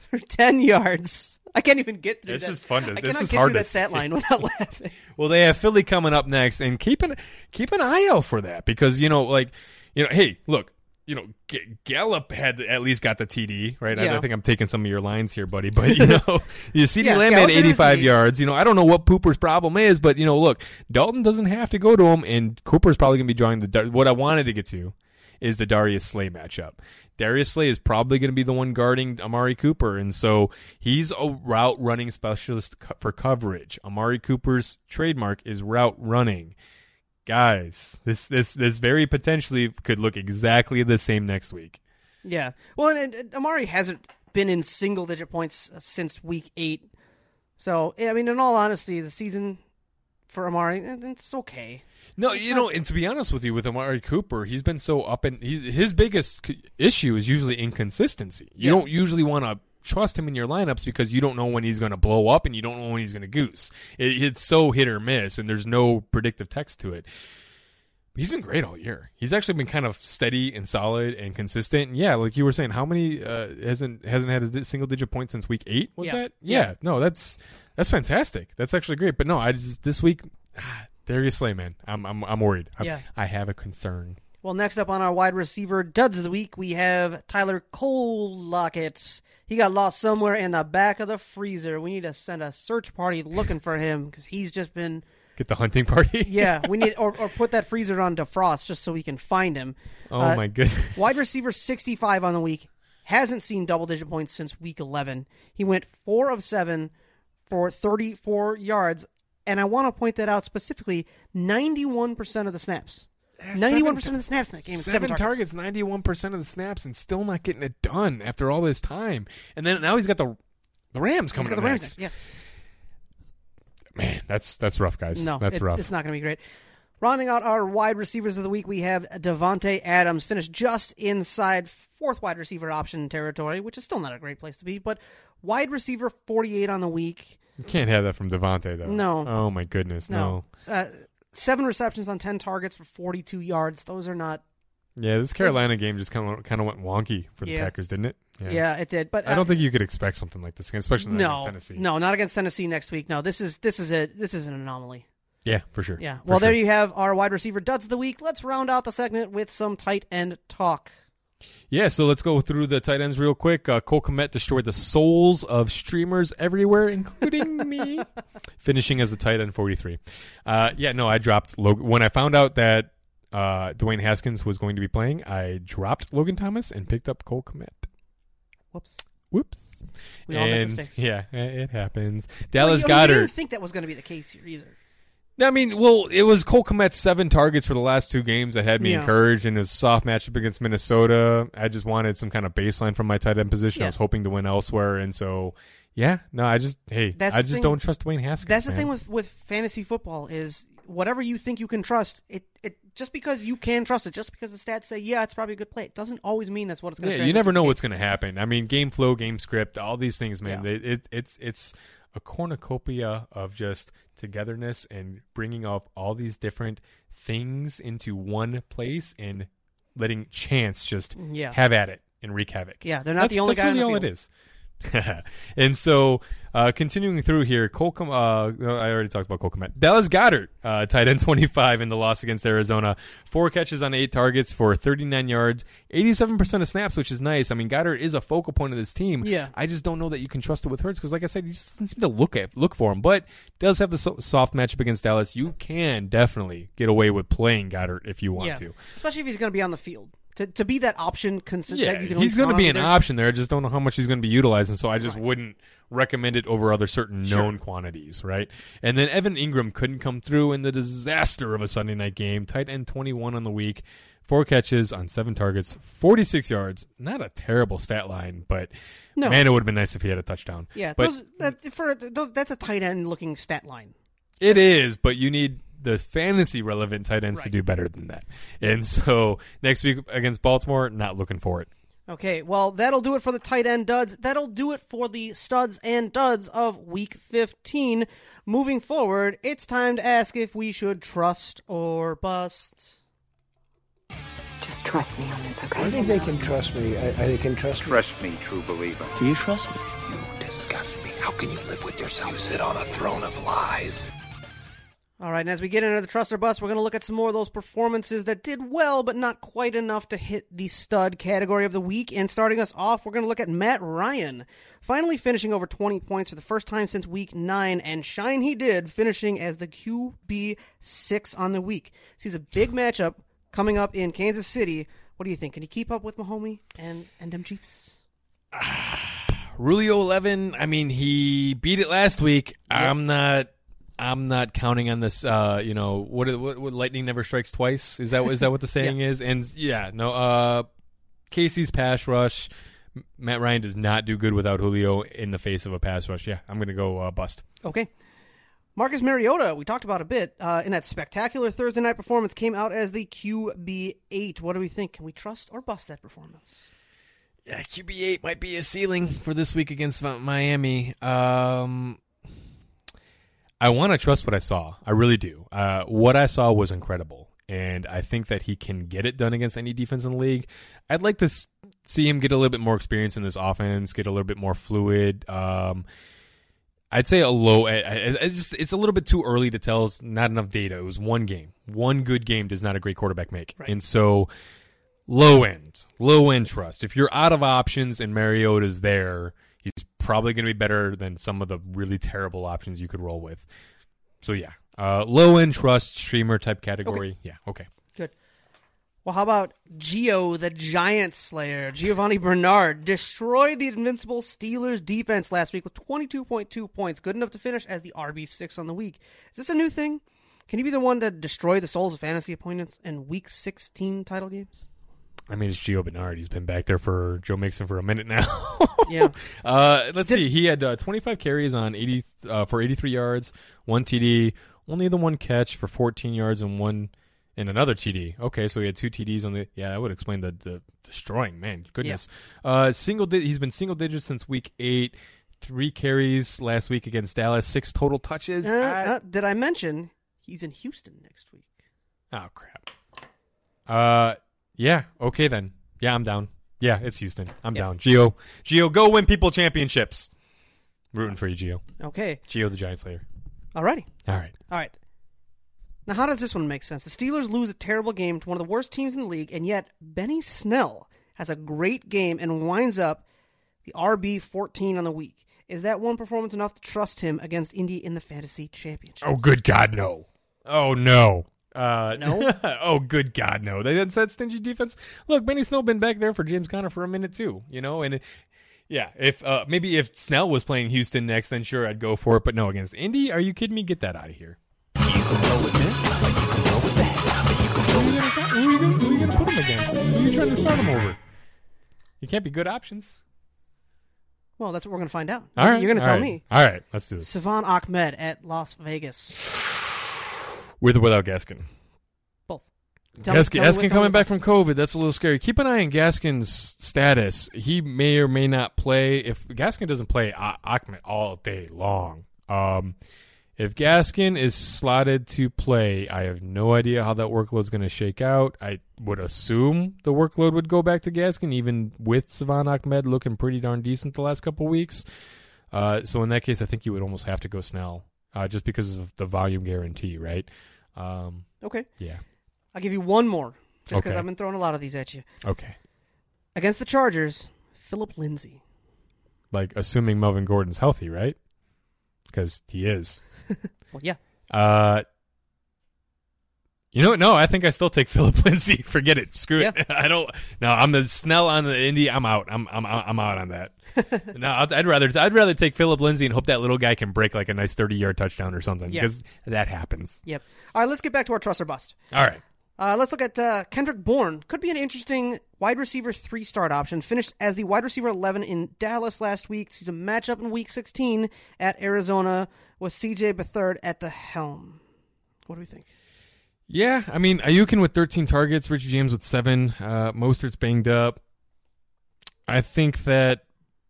for ten yards. I can't even get through It's that. just fun to- I this cannot is get hard through to that stat line without laughing. Well, they have Philly coming up next, and keep an keep an eye out for that because you know, like, you know, hey, look, you know, G- Gallup had at least got the TD, right? I, Yeah. I think I'm taking some of your lines here, buddy, but you know, you see, Yeah, Lamb Gallup had 85 yards. You know, I don't know what Pooper's problem is, but you know, look, Dalton doesn't have to go to him, and Cooper's probably going to be drawing the. What I wanted to get to is the Darius Slay matchup. Darius Slay is probably going to be the one guarding Amari Cooper, and so he's a route running specialist for coverage. Amari Cooper's trademark is route running. Guys, this this this very potentially could look exactly the same next week. Yeah. Well, and, and Amari hasn't been in single digit points uh, since week eight. So, I mean, in all honesty, the season for Amari, eh, it's okay. No, you know, and to be honest with you, with Amari Cooper, he's been so up and he, his biggest c- issue is usually inconsistency. You Yeah. don't usually want to trust him in your lineups because you don't know when he's going to blow up and you don't know when he's going to goose. It, it's so hit or miss, and there's no predictive text to it. He's been great all year. He's actually been kind of steady and solid and consistent. And yeah, like you were saying, how many uh, hasn't hasn't had a single digit point since week eight? Was Yeah. that? Yeah. No, that's that's fantastic. That's actually great. But no, I just this week, ah, Darius Slay, man, I'm I'm I'm worried. I, Yeah. I have a concern. Well, next up on our wide receiver duds of the week, we have Tyler Cole Lockett. He got lost somewhere in the back of the freezer. We need to send a search party looking for him because he's just been. Get the hunting party. Yeah, we need or, or put that freezer on defrost just so we can find him. oh Uh, my goodness. Wide receiver 65 on the week. Hasn't seen double digit points since week 11. He went 4 of 7 for 34 yards. And I want to point that out specifically 91% of the snaps. 91% of the snaps in that game. Seven, Seven, targets, ninety-one percent of the snaps, and still not getting it done after all this time. And then now he's got the the Rams He's coming got up the Rams next. Yeah. Man, that's that's rough, guys. No, that's it- rough. It's not going to be great. Rounding out our wide receivers of the week, we have Davante Adams finished just inside fourth wide receiver option territory, which is still not a great place to be, but wide receiver 48 on the week. You can't have that from Davante though. No. Oh my goodness, no. No. Uh, seven receptions on 10 targets for 42 yards. Those are not. Yeah, this Carolina game just kind of kind of went wonky for the Yeah. Packers, didn't it? Yeah, it did. But I don't uh, think you could expect something like this, again, especially no, against Tennessee. no, not against Tennessee next week. No, this is this is a this is an anomaly. Yeah, for sure. Yeah. For Well, there sure. you have our wide receiver duds of the week. Let's round out the segment with some tight end talk. Yeah, so let's go through the tight ends real quick. Uh, Cole Kmet destroyed the souls of streamers everywhere, including me, finishing as the tight end 43. Uh, yeah, no, I dropped Logan. When I found out that uh, Dwayne Haskins was going to be playing, I dropped Logan Thomas and picked up Cole Kmet. Whoops. Whoops. We all make mistakes. yeah, it happens. Well, Dallas you know, we Goedert. didn't think that was going to be the case here either. I mean, well, it was Cole Kmet's seven targets for the last two games that had me Yeah. encouraged, and his soft matchup against Minnesota. I just wanted some kind of baseline from my tight end position. I was hoping to win elsewhere, and so yeah, no, I just hey, That's I just thing- don't trust Dwayne Haskins. That's the man. thing with with fantasy football is whatever you think you can trust, it it just because you can trust it, just because the stats say yeah, it's probably a good play, it doesn't always mean that's what it's going to. Yeah, you never know what's going to happen. I mean, game flow, game script, all these things, man. Yeah. They, it, it's it's a cornucopia of just togetherness and bringing up all these different things into one place and letting chance just Yeah. have at it and wreak havoc. Yeah, they're not That's- the only that's guy on really the all field. it is. and so, uh, continuing through here, Cole, Com- uh, I already talked about Cole Kmet. Dallas Goedert, uh, tight end 25 in the loss against Arizona. Four catches on eight targets for 39 yards, 87% of snaps, which is nice. I mean, Goedert is a focal point of this team. Yeah. I just don't know that you can trust it with Hurts because, like I said, he just doesn't seem to look at look for him. But does have the so- soft matchup against Dallas. You can definitely get away with playing Goedert if you want yeah. to. especially if he's going to be on the field to to be that option. Consistent, Yeah, that you can he's going to be an either. option there. I just don't know how much he's going to be utilized, and so I just wouldn't recommend it over other certain known quantities, right? And then Evan Engram couldn't come through in the disaster of a Sunday night game. Tight end 21 on the week, four catches on seven targets, 46 yards. Not a terrible stat line, but No. man, it would have been nice if he had a touchdown. Yeah, but those, that, for those, that's a tight end looking stat line. It is, but you need the fantasy relevant tight ends to do better than that. And so next week against Baltimore, not looking for it. Okay, well, that'll do it for the tight end duds. That'll do it for the studs and duds of week 15. Moving forward, it's time to ask if we should trust or bust. Just trust me on this, okay? I think they can trust me. I, I they can trust me. Trust me, true believer. Do you trust me? You disgust me. How can you live with yourself? You sit on a throne of lies. All right, and as we get into the trust or bust, we're going to look at some more of those performances that did well, but not quite enough to hit the stud category of the week. And starting us off, we're going to look at Matt Ryan, finally finishing over 20 points for the first time since week 9, and shine he did, finishing as the QB6 on the week. Sees a big matchup coming up in Kansas City. What do you think? Can he keep up with Mahomie and, and them Chiefs? Rulio eleven. I mean, he beat it last week. I'm not. I'm not counting on this. Uh, you know what, what? What? Lightning never strikes twice. Is that? Is that what the saying is? And yeah, no. Uh, Casey's pass rush. Matt Ryan does not do good without Julio in the face of a pass rush. Yeah, I'm gonna go uh, bust. Okay. Marcus Mariota, we talked about a bit uh, in that spectacular Thursday night performance, came out as the QB eight. What do we think? Can we trust or bust that performance? Yeah, QB eight might be a ceiling for this week against Miami. Um, I want to trust what I saw. I really do. Uh, what I saw was incredible, and I think that he can get it done against any defense in the league. I'd like to see him get a little bit more experience in this offense, get a little bit more fluid. Um, I'd say a low. I, I, I just it's a little bit too early to tell. It's not enough data. It was one game. One good game does not a great quarterback make, and so low end, low end trust. If you're out of options and Mariota's there, he's probably going to be better than some of the really terrible options you could roll with. So yeah, uh, low end trust streamer type category. Yeah, okay. Good. Well, how about Gio, the Giant Slayer? Giovani Bernard destroyed the invincible Steelers defense last week with 22.2 points, good enough to finish as the RB6 on the week. Is this a new thing? Can you be the one to destroy the souls of fantasy opponents in Week 16 title games? I mean, it's Gio Bernard. He's been back there for Joe Mixon for a minute now. Yeah. Uh, let's see. He had uh, 25 carries on 80 uh, for 83 yards, one TD, only the one catch for 14 yards and one and another TD. Okay, so he had two TDs on the. Yeah, that would explain the, the destroying man. Goodness. Uh, single. Di- he's been single digits since week eight. Three carries last week against Dallas. Six total touches. Uh, I- uh, did I mention he's in Houston next week? Oh crap. Uh, yeah. Okay then. Yeah, I'm down. Yeah, it's Houston. I'm Yeah. down. Gio, Gio, go win people championships. Rooting for you, Gio. Okay. Gio, the Giant Slayer. Alrighty. All right. All right. Now, how does this one make sense? The Steelers lose a terrible game to one of the worst teams in the league, and yet Benny Snell has a great game and winds up the RB 14 on the week. Is that one performance enough to trust him against Indy in the fantasy championship? Oh, good God, no. Oh no. Uh, No? oh, good God, no. They had that stingy defense. Look, Benny Snell been back there for James Conner for a minute too. You know, and Yeah, if uh, maybe if Snell was playing Houston next, then sure I'd go for it. But no, against Indy, are you kidding me? Get that out of here. You can roll with this, you can roll with that, you can roll Who are you gonna, who are you gonna, who are you gonna put him against? Who are you trying to start him over? You can't be good options. Well, that's what we're going to find out. All right, You're going to tell right. me. All right, let's do this. Salvon Ahmed at Las Vegas. With or without Gaskin. Both. Tell Gaskin, me Gaskin tell coming back from COVID. That's a little scary. Keep an eye on Gaskin's status. He may or may not play. If Gaskin doesn't play, Ahmed all day long. Um, if Gaskin is slotted to play, I have no idea how that workload's going to shake out. I would assume the workload would go back to Gaskin, even with Salvon Ahmed looking pretty darn decent the last couple weeks. Uh, so in that case, I think you would almost have to go Snell, uh, just because of the volume guarantee, right? Um, Okay. yeah. I'll give you one more, just because Okay. I've been throwing a lot of these at you. Okay. Against the Chargers, Philip Lindsay. like assuming Melvin Gordon's healthy, right? Because he is. Well, yeah. Uh, you know what? No, I think I still take Philip Lindsay. Forget it. Screw Yeah. it. I don't. No, I'm the Snell on the Indy. I'm out. I'm I'm I'm out on that. no, I'd, I'd rather I'd rather take Philip Lindsay and hope that little guy can break like a nice 30 yard touchdown or something because that happens. Yep. All right, let's get back to our trust or bust. All right. Uh, let's look at uh, Kendrick Bourne. Could be an interesting wide receiver three start option. Finished as the wide receiver 11 in Dallas last week. He's a matchup in week 16 at Arizona with CJ Beathard at the helm. What do we think? Yeah, I mean Ayukin with 13 targets, Richie James with seven, uh, Mostert's banged up. I think that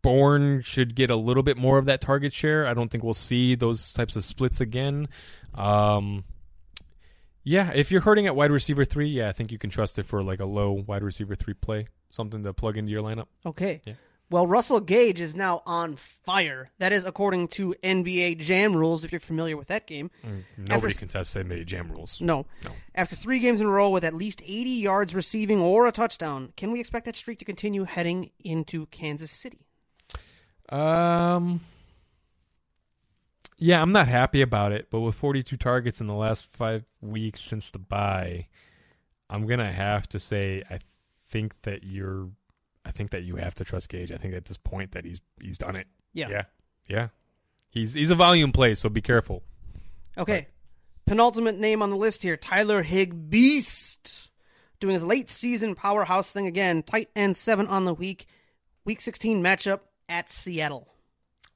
Bourne should get a little bit more of that target share. I don't think we'll see those types of splits again. Um, yeah, if you're hurting at wide receiver three, yeah, I think you can trust it for like a low wide receiver three play, something to plug into your lineup. Okay. Yeah. Well, Russell Gage is now on fire. That is according to NBA Jam rules, if you're familiar with that game. Nobody After- contests NBA Jam rules. No. No. After three games in a row with at least 80 yards receiving or a touchdown, can we expect that streak to continue heading into Kansas City? Um. Yeah, I'm not happy about it, but with 42 targets in the last five weeks since the bye, I'm gonna have to say I think that you're, I think that you have to trust Gage. I think at this point that he's he's done it. Yeah. yeah, yeah. He's he's a volume play, so be careful. Okay. Penultimate name on the list here Tyler Hig Beast. Doing his late season powerhouse thing again. Tight end seven on the week. Week 16 matchup at Seattle.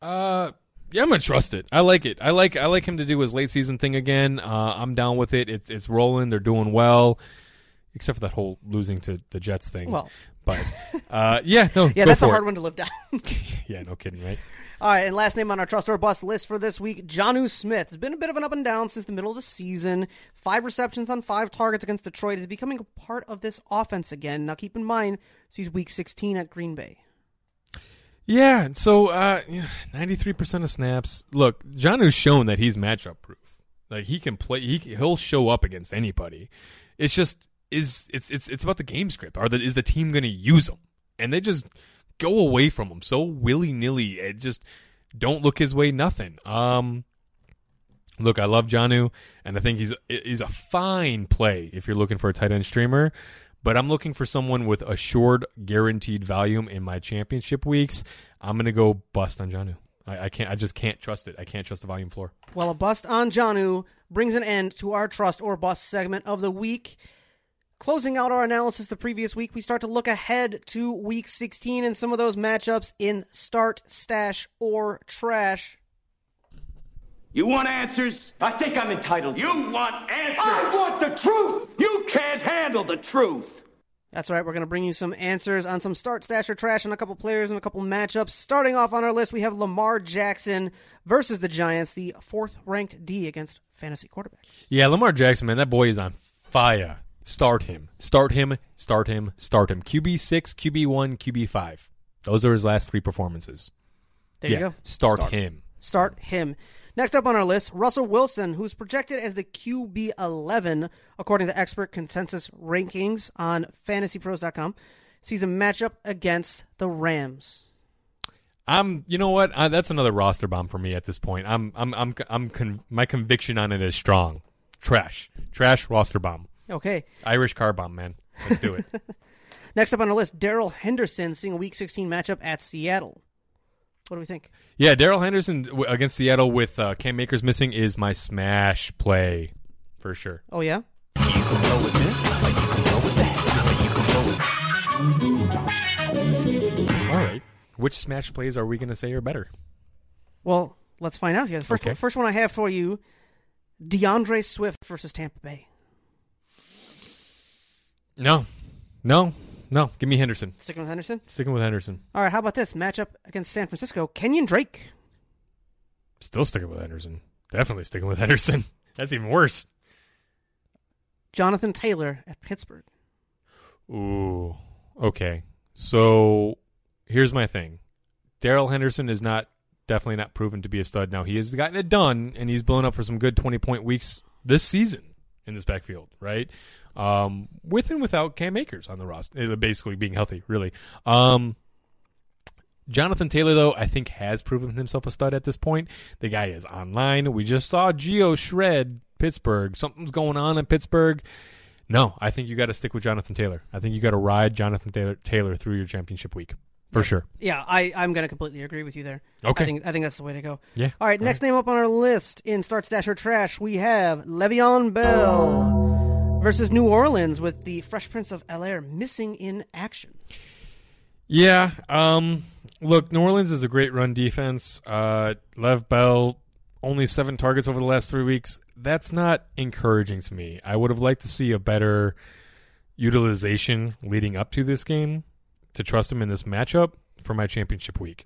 Uh, yeah, I'm gonna trust it. I like it. I like I like him to do his late season thing again. Uh, I'm down with it. It's it's rolling. They're doing well, except for that whole losing to the Jets thing. Well. But uh, yeah, no, Yeah, that's a hard it. one to live down. Yeah, no kidding, right? All right, and last name on our trust or bust list for this week, Jonnu Smith. It's been a bit of an up and down since the middle of the season. Five receptions on five targets against Detroit is becoming a part of this offense again. Now, keep in mind, he's week 16 at Green Bay. Yeah, so uh, ninety three percent of snaps. Look, Jonnu's shown that he's matchup proof. Like he can play. He he'll show up against anybody. It's just is it's it's it's about the game script. Are the is the team going to use him? And they just go away from him so willy nilly. It just don't look his way. Nothing. Um. Look, I love Jonnu, and I think he's he's a fine play if you're looking for a tight end streamer. But I'm looking for someone with assured, guaranteed volume in my championship weeks. I'm gonna go bust on Jonnu. I, I can't. I just can't trust it. I can't trust the volume floor. Well, a bust on Jonnu brings an end to our trust or bust segment of the week. Closing out our analysis the previous week, we start to look ahead to week 16 and some of those matchups in start, stash, or trash. You want answers? I think I'm entitled. You want answers? I want the truth! You can't handle the truth! That's right. We're going to bring you some answers on some start, stash, or trash, and a couple players and a couple matchups. Starting off on our list, we have Lamar Jackson versus the Giants, the fourth ranked D against fantasy quarterbacks. Yeah, Lamar Jackson, man, that boy is on fire. Start him. Start him. Start him. Start him. QB six, QB one, QB five. Those are his last three performances. There yeah, you go. Start, him. Start him. Next up on our list, Russell Wilson, who's projected as the QB 11 according to expert consensus rankings on fantasypros.com, sees a matchup against the Rams. I'm. You know what? I, that's another roster bomb for me at this point. I'm. I'm. I'm. I'm. Con, my conviction on it is strong. Trash. Trash roster bomb. Okay. Irish car bomb, man. Let's do it. Next up on our list, Daryl Henderson seeing a Week 16 matchup at Seattle. What do we think? Yeah, Daryl Henderson against Seattle with uh, Cam Akers missing is my smash play for sure. Oh yeah. All right. Which smash plays are we going to say are better? Well, let's find out here. The first Okay. one, first one I have for you: DeAndre Swift versus Tampa Bay. No, no, no. Give me Henderson. Sticking with Henderson. Sticking with Henderson. All right. How about this matchup against San Francisco? Kenyon Drake. Still sticking with Henderson. Definitely sticking with Henderson. That's even worse. Jonathan Taylor at Pittsburgh. Ooh. Okay. So here's my thing. Daryl Henderson is not definitely not proven to be a stud. Now he has gotten it done and he's blown up for some good twenty point weeks this season in this backfield, right? Um, with and without Cam Akers on the roster, uh, basically being healthy, really. Um, Jonathan Taylor, though, I think has proven himself a stud at this point. The guy is online. We just saw Gio shred Pittsburgh. Something's going on in Pittsburgh. No, I think you got to stick with Jonathan Taylor. I think you got to ride Jonathan Taylor, Taylor through your championship week for sure. Yeah, I, I'm going to completely agree with you there. Okay. I think I think that's the way to go. Yeah. All right, next name up on our list in Start Stash or Trash, we have Le'Veon Bell versus New Orleans with the Fresh Prince of Air missing in action. Yeah. Um. Look, New Orleans is a great run defense. Uh, Lev Bell only seven targets over the last three weeks. That's not encouraging to me. I would have liked to see a better utilization leading up to this game to trust him in this matchup for my championship week.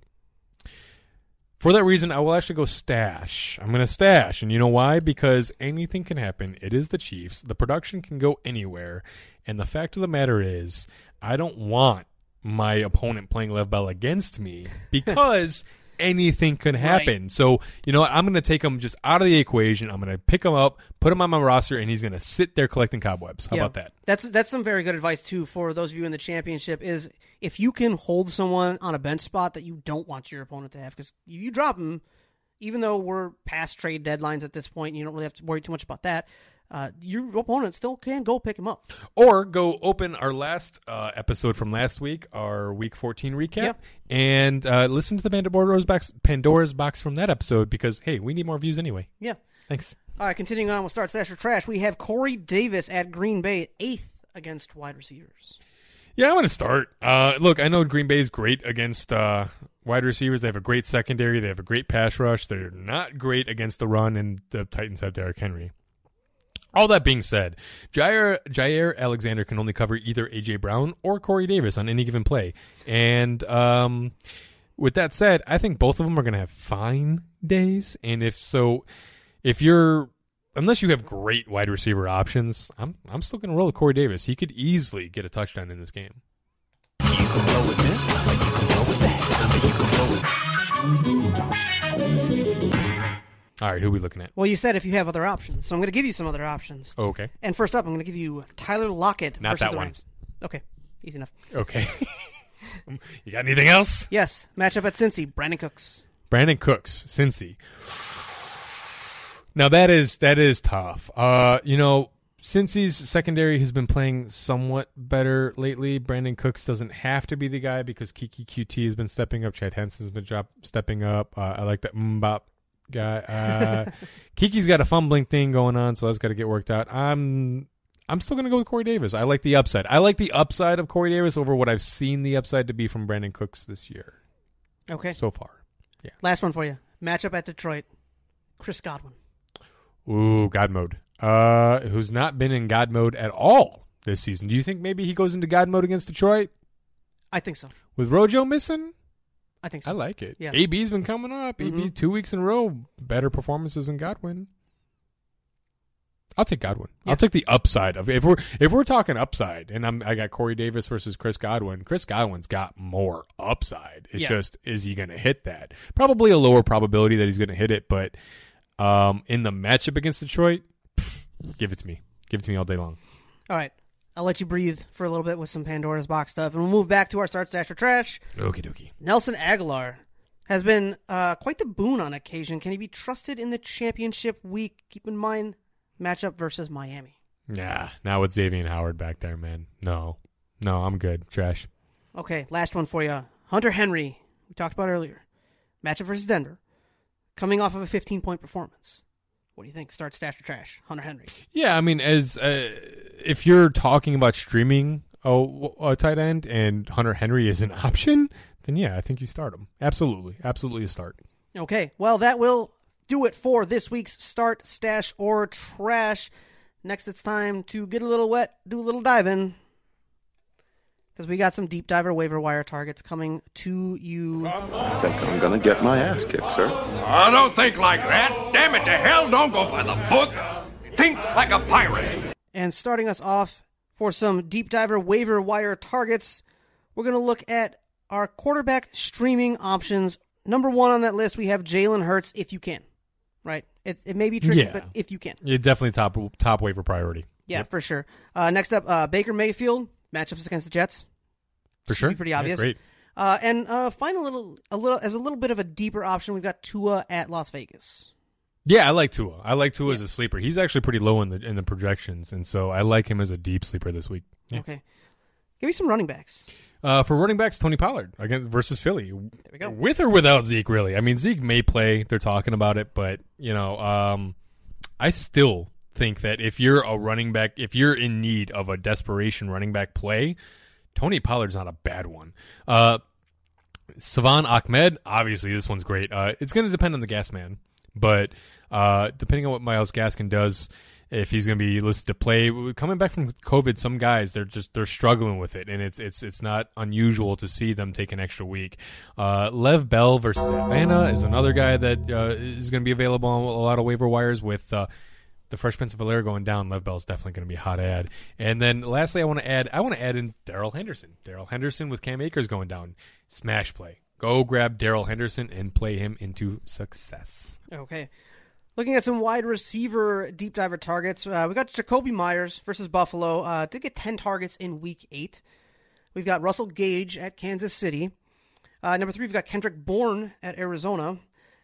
For that reason, I will actually go stash. I'm going to stash. And you know why? Because anything can happen. It is the Chiefs. The production can go anywhere. And the fact of the matter is, I don't want my opponent playing Lev Bell against me because anything could happen. So, you know what? I'm going to take him just out of the equation. I'm going to pick him up, put him on my roster, and he's going to sit there collecting cobwebs. How Yeah. about that? That's that's some very good advice too for those of you in the championship. Is if you can hold someone on a bench spot that you don't want your opponent to have, because if you drop them, even though we're past trade deadlines at this point, you don't really have to worry too much about that. Uh, your opponent still can go pick him up. Or go open our last uh, episode from last week, our Week 14 recap, Yep. and uh, listen to the Pandora's box, Pandora's box from that episode because hey, we need more views anyway. Yeah. Thanks. All right, continuing on with Start Stash or Trash, we have Corey Davis at Green Bay, eighth against wide receivers. Yeah, I'm going to start. Uh, look, I know Green Bay is great against uh, wide receivers. They have a great secondary. They have a great pass rush. They're not great against the run, and the Titans have Derrick Henry. All that being said, Jaire, Jaire Alexander can only cover either A.J. Brown or Corey Davis on any given play. And um, with that said, I think both of them are going to have fine days. And if so, if you're unless you have great wide receiver options, I'm I'm still going to roll with Corey Davis. He could easily get a touchdown in this game. All right, who are we looking at? Well, you said if you have other options, so I'm going to give you some other options. Oh, okay. And first up, I'm going to give you Tyler Lockett. Not versus that the one. Rams. Okay, easy enough. Okay. you got anything else? Yes, matchup at Cincy, Brandin Cooks. Brandin Cooks, Cincy. Now that is that is tough. Uh, you know, Cincy's secondary has been playing somewhat better lately. Brandin Cooks doesn't have to be the guy because Keke Coutee has been stepping up. Chad Hansen's been drop, stepping up. Uh, I like that Mbop guy. Uh, Keke's got a fumbling thing going on, so that's got to get worked out. I'm I'm still going to go with Corey Davis. I like the upside. I like the upside of Corey Davis over what I've seen the upside to be from Brandin Cooks this year Okay. so far. Yeah. Last one for you. Matchup at Detroit, Chris Godwin. Ooh, God mode. Uh, who's not been in God mode at all this season? Do you think maybe he goes into God mode against Detroit I think so. with Rojo missing? I think so. I like it. Yeah. AB's been coming up. AB Mhm. two weeks in a row, better performances than Godwin. I'll take Godwin. Yeah. I'll take the upside of if we're if we're talking upside, and I'm I got Corey Davis versus Chris Godwin. Chris Godwin's got more upside. It's Yeah. just is he going to hit that? Probably a lower probability that he's going to hit it, but um, in the matchup against Detroit, pff, give it to me. Give it to me all day long. All right. I'll let you breathe for a little bit with some Pandora's box stuff, and we'll move back to our Start Stash or Trash. Okie dokie. Nelson Agholor has been uh, quite the boon on occasion. Can he be trusted in the championship week? Keep in mind, matchup versus Miami. Nah, not with Xavier Howard back there, man. No, no, I'm good. Trash. Okay, last one for you. Hunter Henry, we talked about earlier. matchup versus Denver, coming off of a 15 point performance. What do you think? Start stash or trash? Hunter Henry. Yeah, I mean, as uh, if you're talking about streaming a, a tight end and Hunter Henry is an option, then yeah, I think you start him. Absolutely, absolutely a start. Okay, well that will do it for this week's start stash or trash. Next, it's time to get a little wet, do a little diving, because we got some deep diver waiver wire targets coming to you. I think I'm gonna get my ass kicked, sir. I don't think like that. Damn it to hell, don't go by the book. Think like a pirate. And starting us off for some deep diver waiver wire targets, we're going to look at our quarterback streaming options. Number one on that list, we have Jalen Hurts if you can. Right? It, it may be tricky, Yeah. but if you can. Yeah, definitely top top waiver priority. Yeah, for sure. Uh, next up, uh, Baker Mayfield matchups against the Jets. For Should sure. pretty Yeah, obvious. great. Uh, and uh, final little, a little as a little bit of a deeper option, we've got Tua at Las Vegas. Yeah, I like Tua. I like Tua as a sleeper. He's actually pretty low in the in the projections, and so I like him as a deep sleeper this week. Yeah. Okay, give me some running backs. Uh, for running backs, Tony Pollard against versus Philly. There we go. With or without Zeke, really. I mean, Zeke may play. They're talking about it, but you know, um, I still think that if you're a running back, if you're in need of a desperation running back play, Tony Pollard's not a bad one. Uh, Salvon Ahmed, obviously, this one's great. Uh, it's going to depend on the gas man, but uh, depending on what Myles Gaskin does, if he's going to be listed to play, coming back from COVID, some guys they're just they're struggling with it, and it's it's it's not unusual to see them take an extra week. Uh, Lev Bell versus Atlanta is another guy that uh, is going to be available on a lot of waiver wires with. Uh, the Fresh Prince of Air going down, Lev Bell's definitely going to be a hot ad. And then lastly, I want to add, I want to add in Darrell Henderson. Darrell Henderson with Cam Akers going down, smash play. Go grab Darrell Henderson and play him into success. Okay. Looking at some wide receiver deep diver targets, uh, we got Jakobi Meyers versus Buffalo. Uh, did get 10 targets in week eight. We've got Russell Gage at Kansas City. Uh, number three, we've got Kendrick Bourne at Arizona.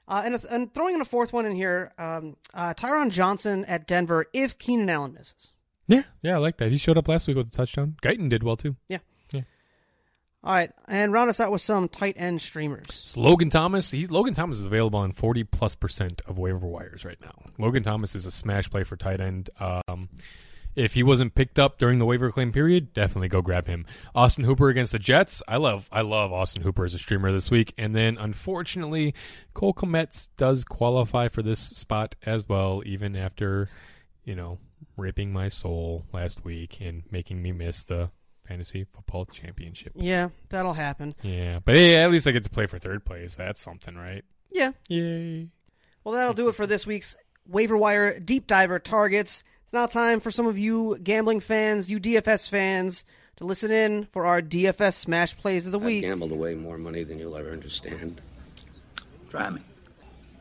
Uh, and, and throwing in a fourth one in here, um, uh, Tyron Johnson at Denver if Keenan Allen misses. Yeah, yeah, I like that. He showed up last week with a touchdown. Guyton did well too. Yeah. All right, and round us out with some tight end streamers. So Logan Thomas, he Logan Thomas is available on forty plus percent of waiver wires right now. Logan Thomas is a smash play for tight end. Um, if he wasn't picked up during the waiver claim period, definitely go grab him. Austin Hooper against the Jets. I love I love Austin Hooper as a streamer this week. And then unfortunately, Cole Kmet's does qualify for this spot as well, even after, you know, ripping my soul last week and making me miss the fantasy football championship. Yeah, that'll happen. Yeah. But hey, at least I get to play for third place. That's something, right? Yeah. Yay. Well, that'll do it for this week's waiver wire deep diver targets. It's now time for some of you gambling fans, you DFS fans, to listen in for our DFS smash plays of the week. I've week. gambled away more money than you'll ever understand. Try me.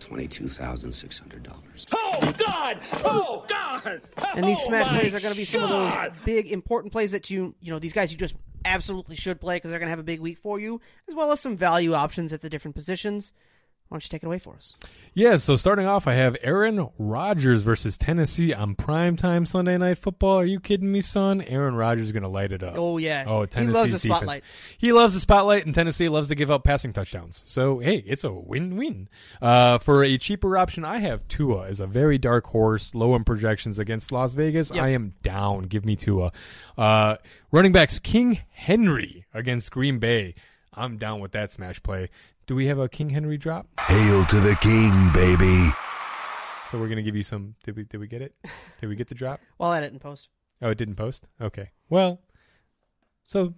Twenty-two thousand six hundred dollars. Oh, God! Oh, God! And these oh, smash Oh, plays are going to be some of those big important plays that you, you know, these guys you just absolutely should play because they're going to have a big week for you, as well as some value options at the different positions. Why don't you take it away for us? Yeah, so starting off, I have Aaron Rodgers versus Tennessee on primetime Sunday Night Football. Are you kidding me, son? Aaron Rodgers is going to light it up. Oh, yeah. Oh, He loves the defense. spotlight. He loves the spotlight, and Tennessee loves to give up passing touchdowns. So, hey, it's a win-win. Uh, for a cheaper option, I have Tua as a very dark horse, low in projections against Las Vegas. Yep. I am down. Give me Tua. Uh, running backs, King Henry against Green Bay. I'm down with that smash play. Do we have a King Henry drop? Hail to the king, baby. So we're gonna give you some. Did we? Did we get it? Did we get the drop? Well, edit and post. Oh, it didn't post. Okay. Well, so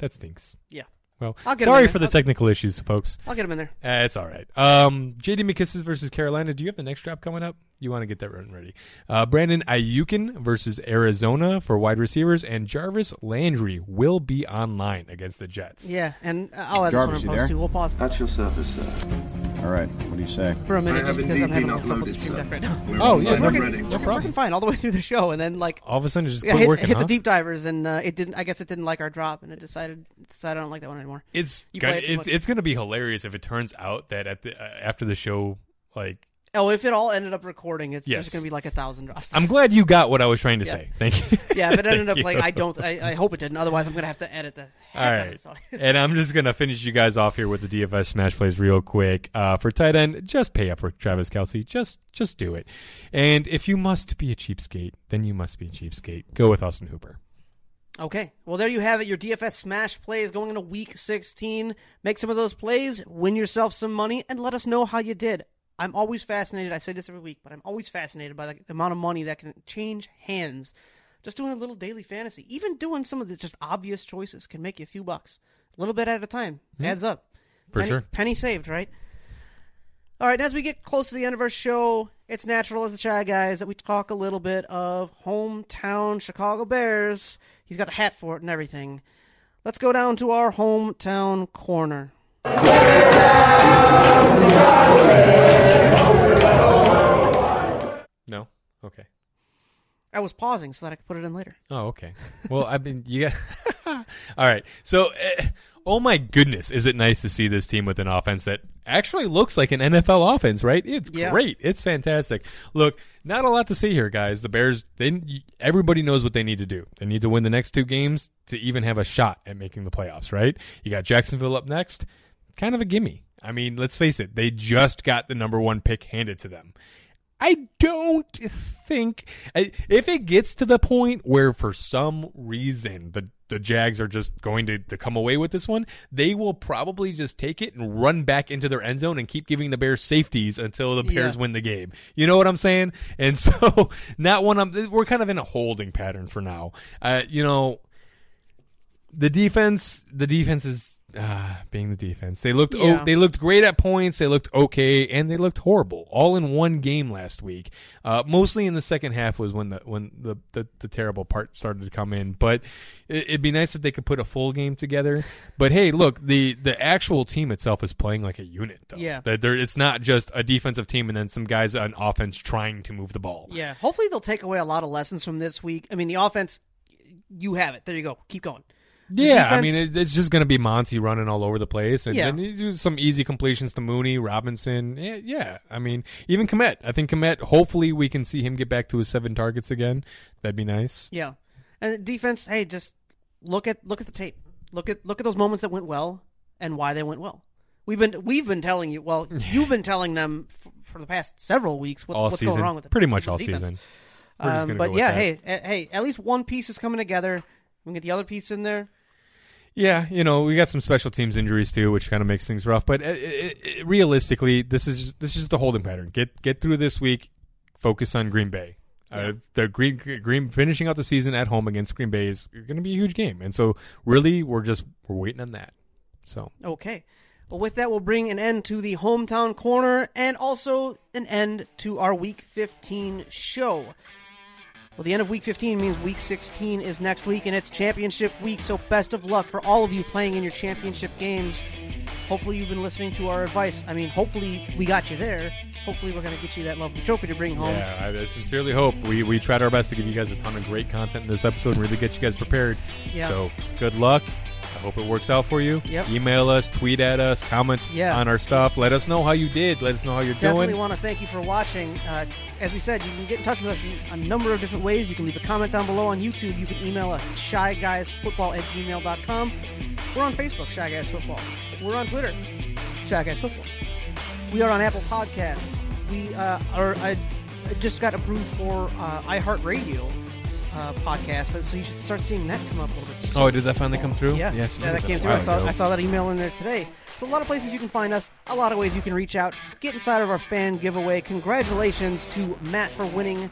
that stinks. Yeah. Well, I'll get 'em sorry for the I'll- technical issues, folks. I'll get 'em in there. Uh, it's all right. Um, J.D. McKissic versus Carolina. Do you have the next drop coming up? You want to get that run ready. Uh, Brandon Aiyuk versus Arizona for wide receivers, and Jarvis Landry will be online against the Jets. Yeah, and I'll add Jarvis, this you one in post there? too. We'll pause At your service, sir. All right. What do you say? for a minute I just because I'm indeed having been a couple uploaded, stream sir. deck right now. Oh, yeah, It's no working, it's No problem. working fine all the way through the show, and then like All of a sudden, it just quit hit, working. hit huh? the deep divers, and uh, it didn't. I guess it didn't like our drop, and it decided decided I don't like that one anymore. It's gonna, it it's much. it's going to be hilarious if it turns out that at the uh, after the show, like Oh, if it all ended up recording, it's Yes. just going to be like a thousand drops. I'm glad you got what I was trying to Yeah. say. Thank you. yeah, if it ended up like. I don't, I, I hope it didn't. Otherwise, I'm going to have to edit the heck All out of this and I'm just going to finish you guys off here with the DFS smash plays real quick. Uh, for tight end, just pay up for Travis Kelce. Just just do it. And if you must be a cheapskate, then you must be a cheapskate. Go with Austin Hooper. Okay. Well, there you have it. Your DFS smash plays going into week 16. Make some of those plays, win yourself some money, and let us know how you did. I'm always fascinated. I say this every week, but I'm always fascinated by the, the amount of money that can change hands. Just doing a little daily fantasy, even doing some of the just obvious choices can make you a few bucks. A little bit at a time. Hmm. Adds up. For penny, sure. Penny saved, right? All right, as we get close to the end of our show, it's natural as the Shy Guys that we talk a little bit of hometown Chicago Bears. He's got the hat for it and everything. Let's go down to our hometown corner. No? Okay. I was pausing so that I could put it in later. Oh, okay. Well, I've been you got All right. So, uh, oh my goodness, is it nice to see this team with an offense that actually looks like an NFL offense, right? It's Yeah. great. It's fantastic. Look, not a lot to see here, guys. The Bears, they everybody knows what they need to do. They need to win the next two games to even have a shot at making the playoffs, right? You got Jacksonville up next. Kind of a gimme. I mean, let's face it. They just got the number 1 pick handed to them. I don't think if it gets to the point where for some reason the the Jags are just going to, to come away with this one, they will probably just take it and run back into their end zone and keep giving the Bears safeties until the Bears Yeah. win the game. You know what I'm saying? And so that one I'm we're kind of in a holding pattern for now. Uh, you know, the defense the defense is uh, being the defense. They looked Yeah. oh, they looked great at points. They looked okay, and they looked horrible all in one game last week. Uh, mostly in the second half was when the when the, the, the terrible part started to come in. But it, it'd be nice if they could put a full game together. But hey, look the the actual team itself is playing like a unit. Though. Yeah. that there it's not just a defensive team and then some guys on offense trying to move the ball. Yeah, hopefully they'll take away a lot of lessons from this week. I mean, the offense, you have it. There you go. Keep going. Yeah, I mean it, it's just going to be Monty running all over the place, and Yeah. do some easy completions to Mooney, Robinson. Yeah, yeah. I mean even Kmet. I think Kmet. Hopefully we can see him get back to his seven targets again. That'd be nice. Yeah, and defense. Hey, just look at look at the tape. Look at look at those moments that went well and why they went well. We've been we've been telling you. Well, you've been telling them f- for the past several weeks what, what's season, going wrong with it. pretty much all defense. season. Um, but yeah, hey, eh, hey, at least one piece is coming together. We can get the other piece in there. Yeah, you know, we got some special teams injuries too, which kind of makes things rough. But uh, uh, uh, realistically, this is this is just a holding pattern. Get get through this week. Focus on Green Bay. Uh, the Green Green finishing out the season at home against Green Bay is going to be a huge game, and so really we're just we're waiting on that. So Okay. Well, with that, we'll bring an end to the hometown corner and also an end to our Week 15 show. Well, the end of Week 15 means Week 16 is next week, and it's championship week. So, best of luck for all of you playing in your championship games. Hopefully, you've been listening to our advice. I mean, hopefully, we got you there. Hopefully, we're going to get you that lovely trophy to bring home. Yeah, I sincerely hope we we tried our best to give you guys a ton of great content in this episode and really get you guys prepared. Yeah. So good luck. Hope it works out for you. Yep. Email us, tweet at us, comment Yeah. on our stuff. Let us know how you did. Let us know how you're Definitely doing. Definitely want to thank you for watching. Uh, as we said, you can get in touch with us in a number of different ways. You can leave a comment down below on YouTube. You can email us at shyguysfootball at gmail.com. We're on Facebook, Shy Guys Football. We're on Twitter, Shy Guys Football. We are on Apple Podcasts. We uh, are I I just got approved for uh, iHeartRadio uh, podcast, so you should start seeing that come up a little bit. soon. Oh, did that finally come through? Yeah, Yes, yeah, that came through. I saw, I saw that email in there today. So a lot of places you can find us, a lot of ways you can reach out, get inside of our fan giveaway. Congratulations to Matt for winning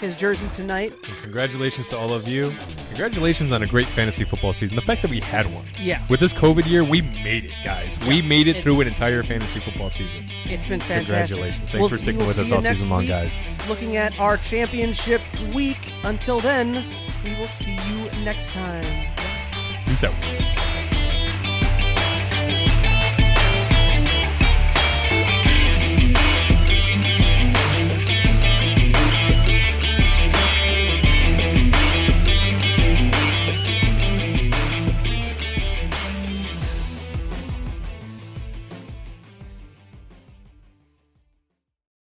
his jersey tonight. And congratulations to all of you. Congratulations on a great fantasy football season. The fact that we had one. Yeah. With this COVID year, we made it, guys. We made it It- through an entire fantasy football season. It's been fantastic. Congratulations. Thanks We'll- for sticking we will with us all season long, guys. Looking at our championship week. Until then, we will see you next time. Peace out.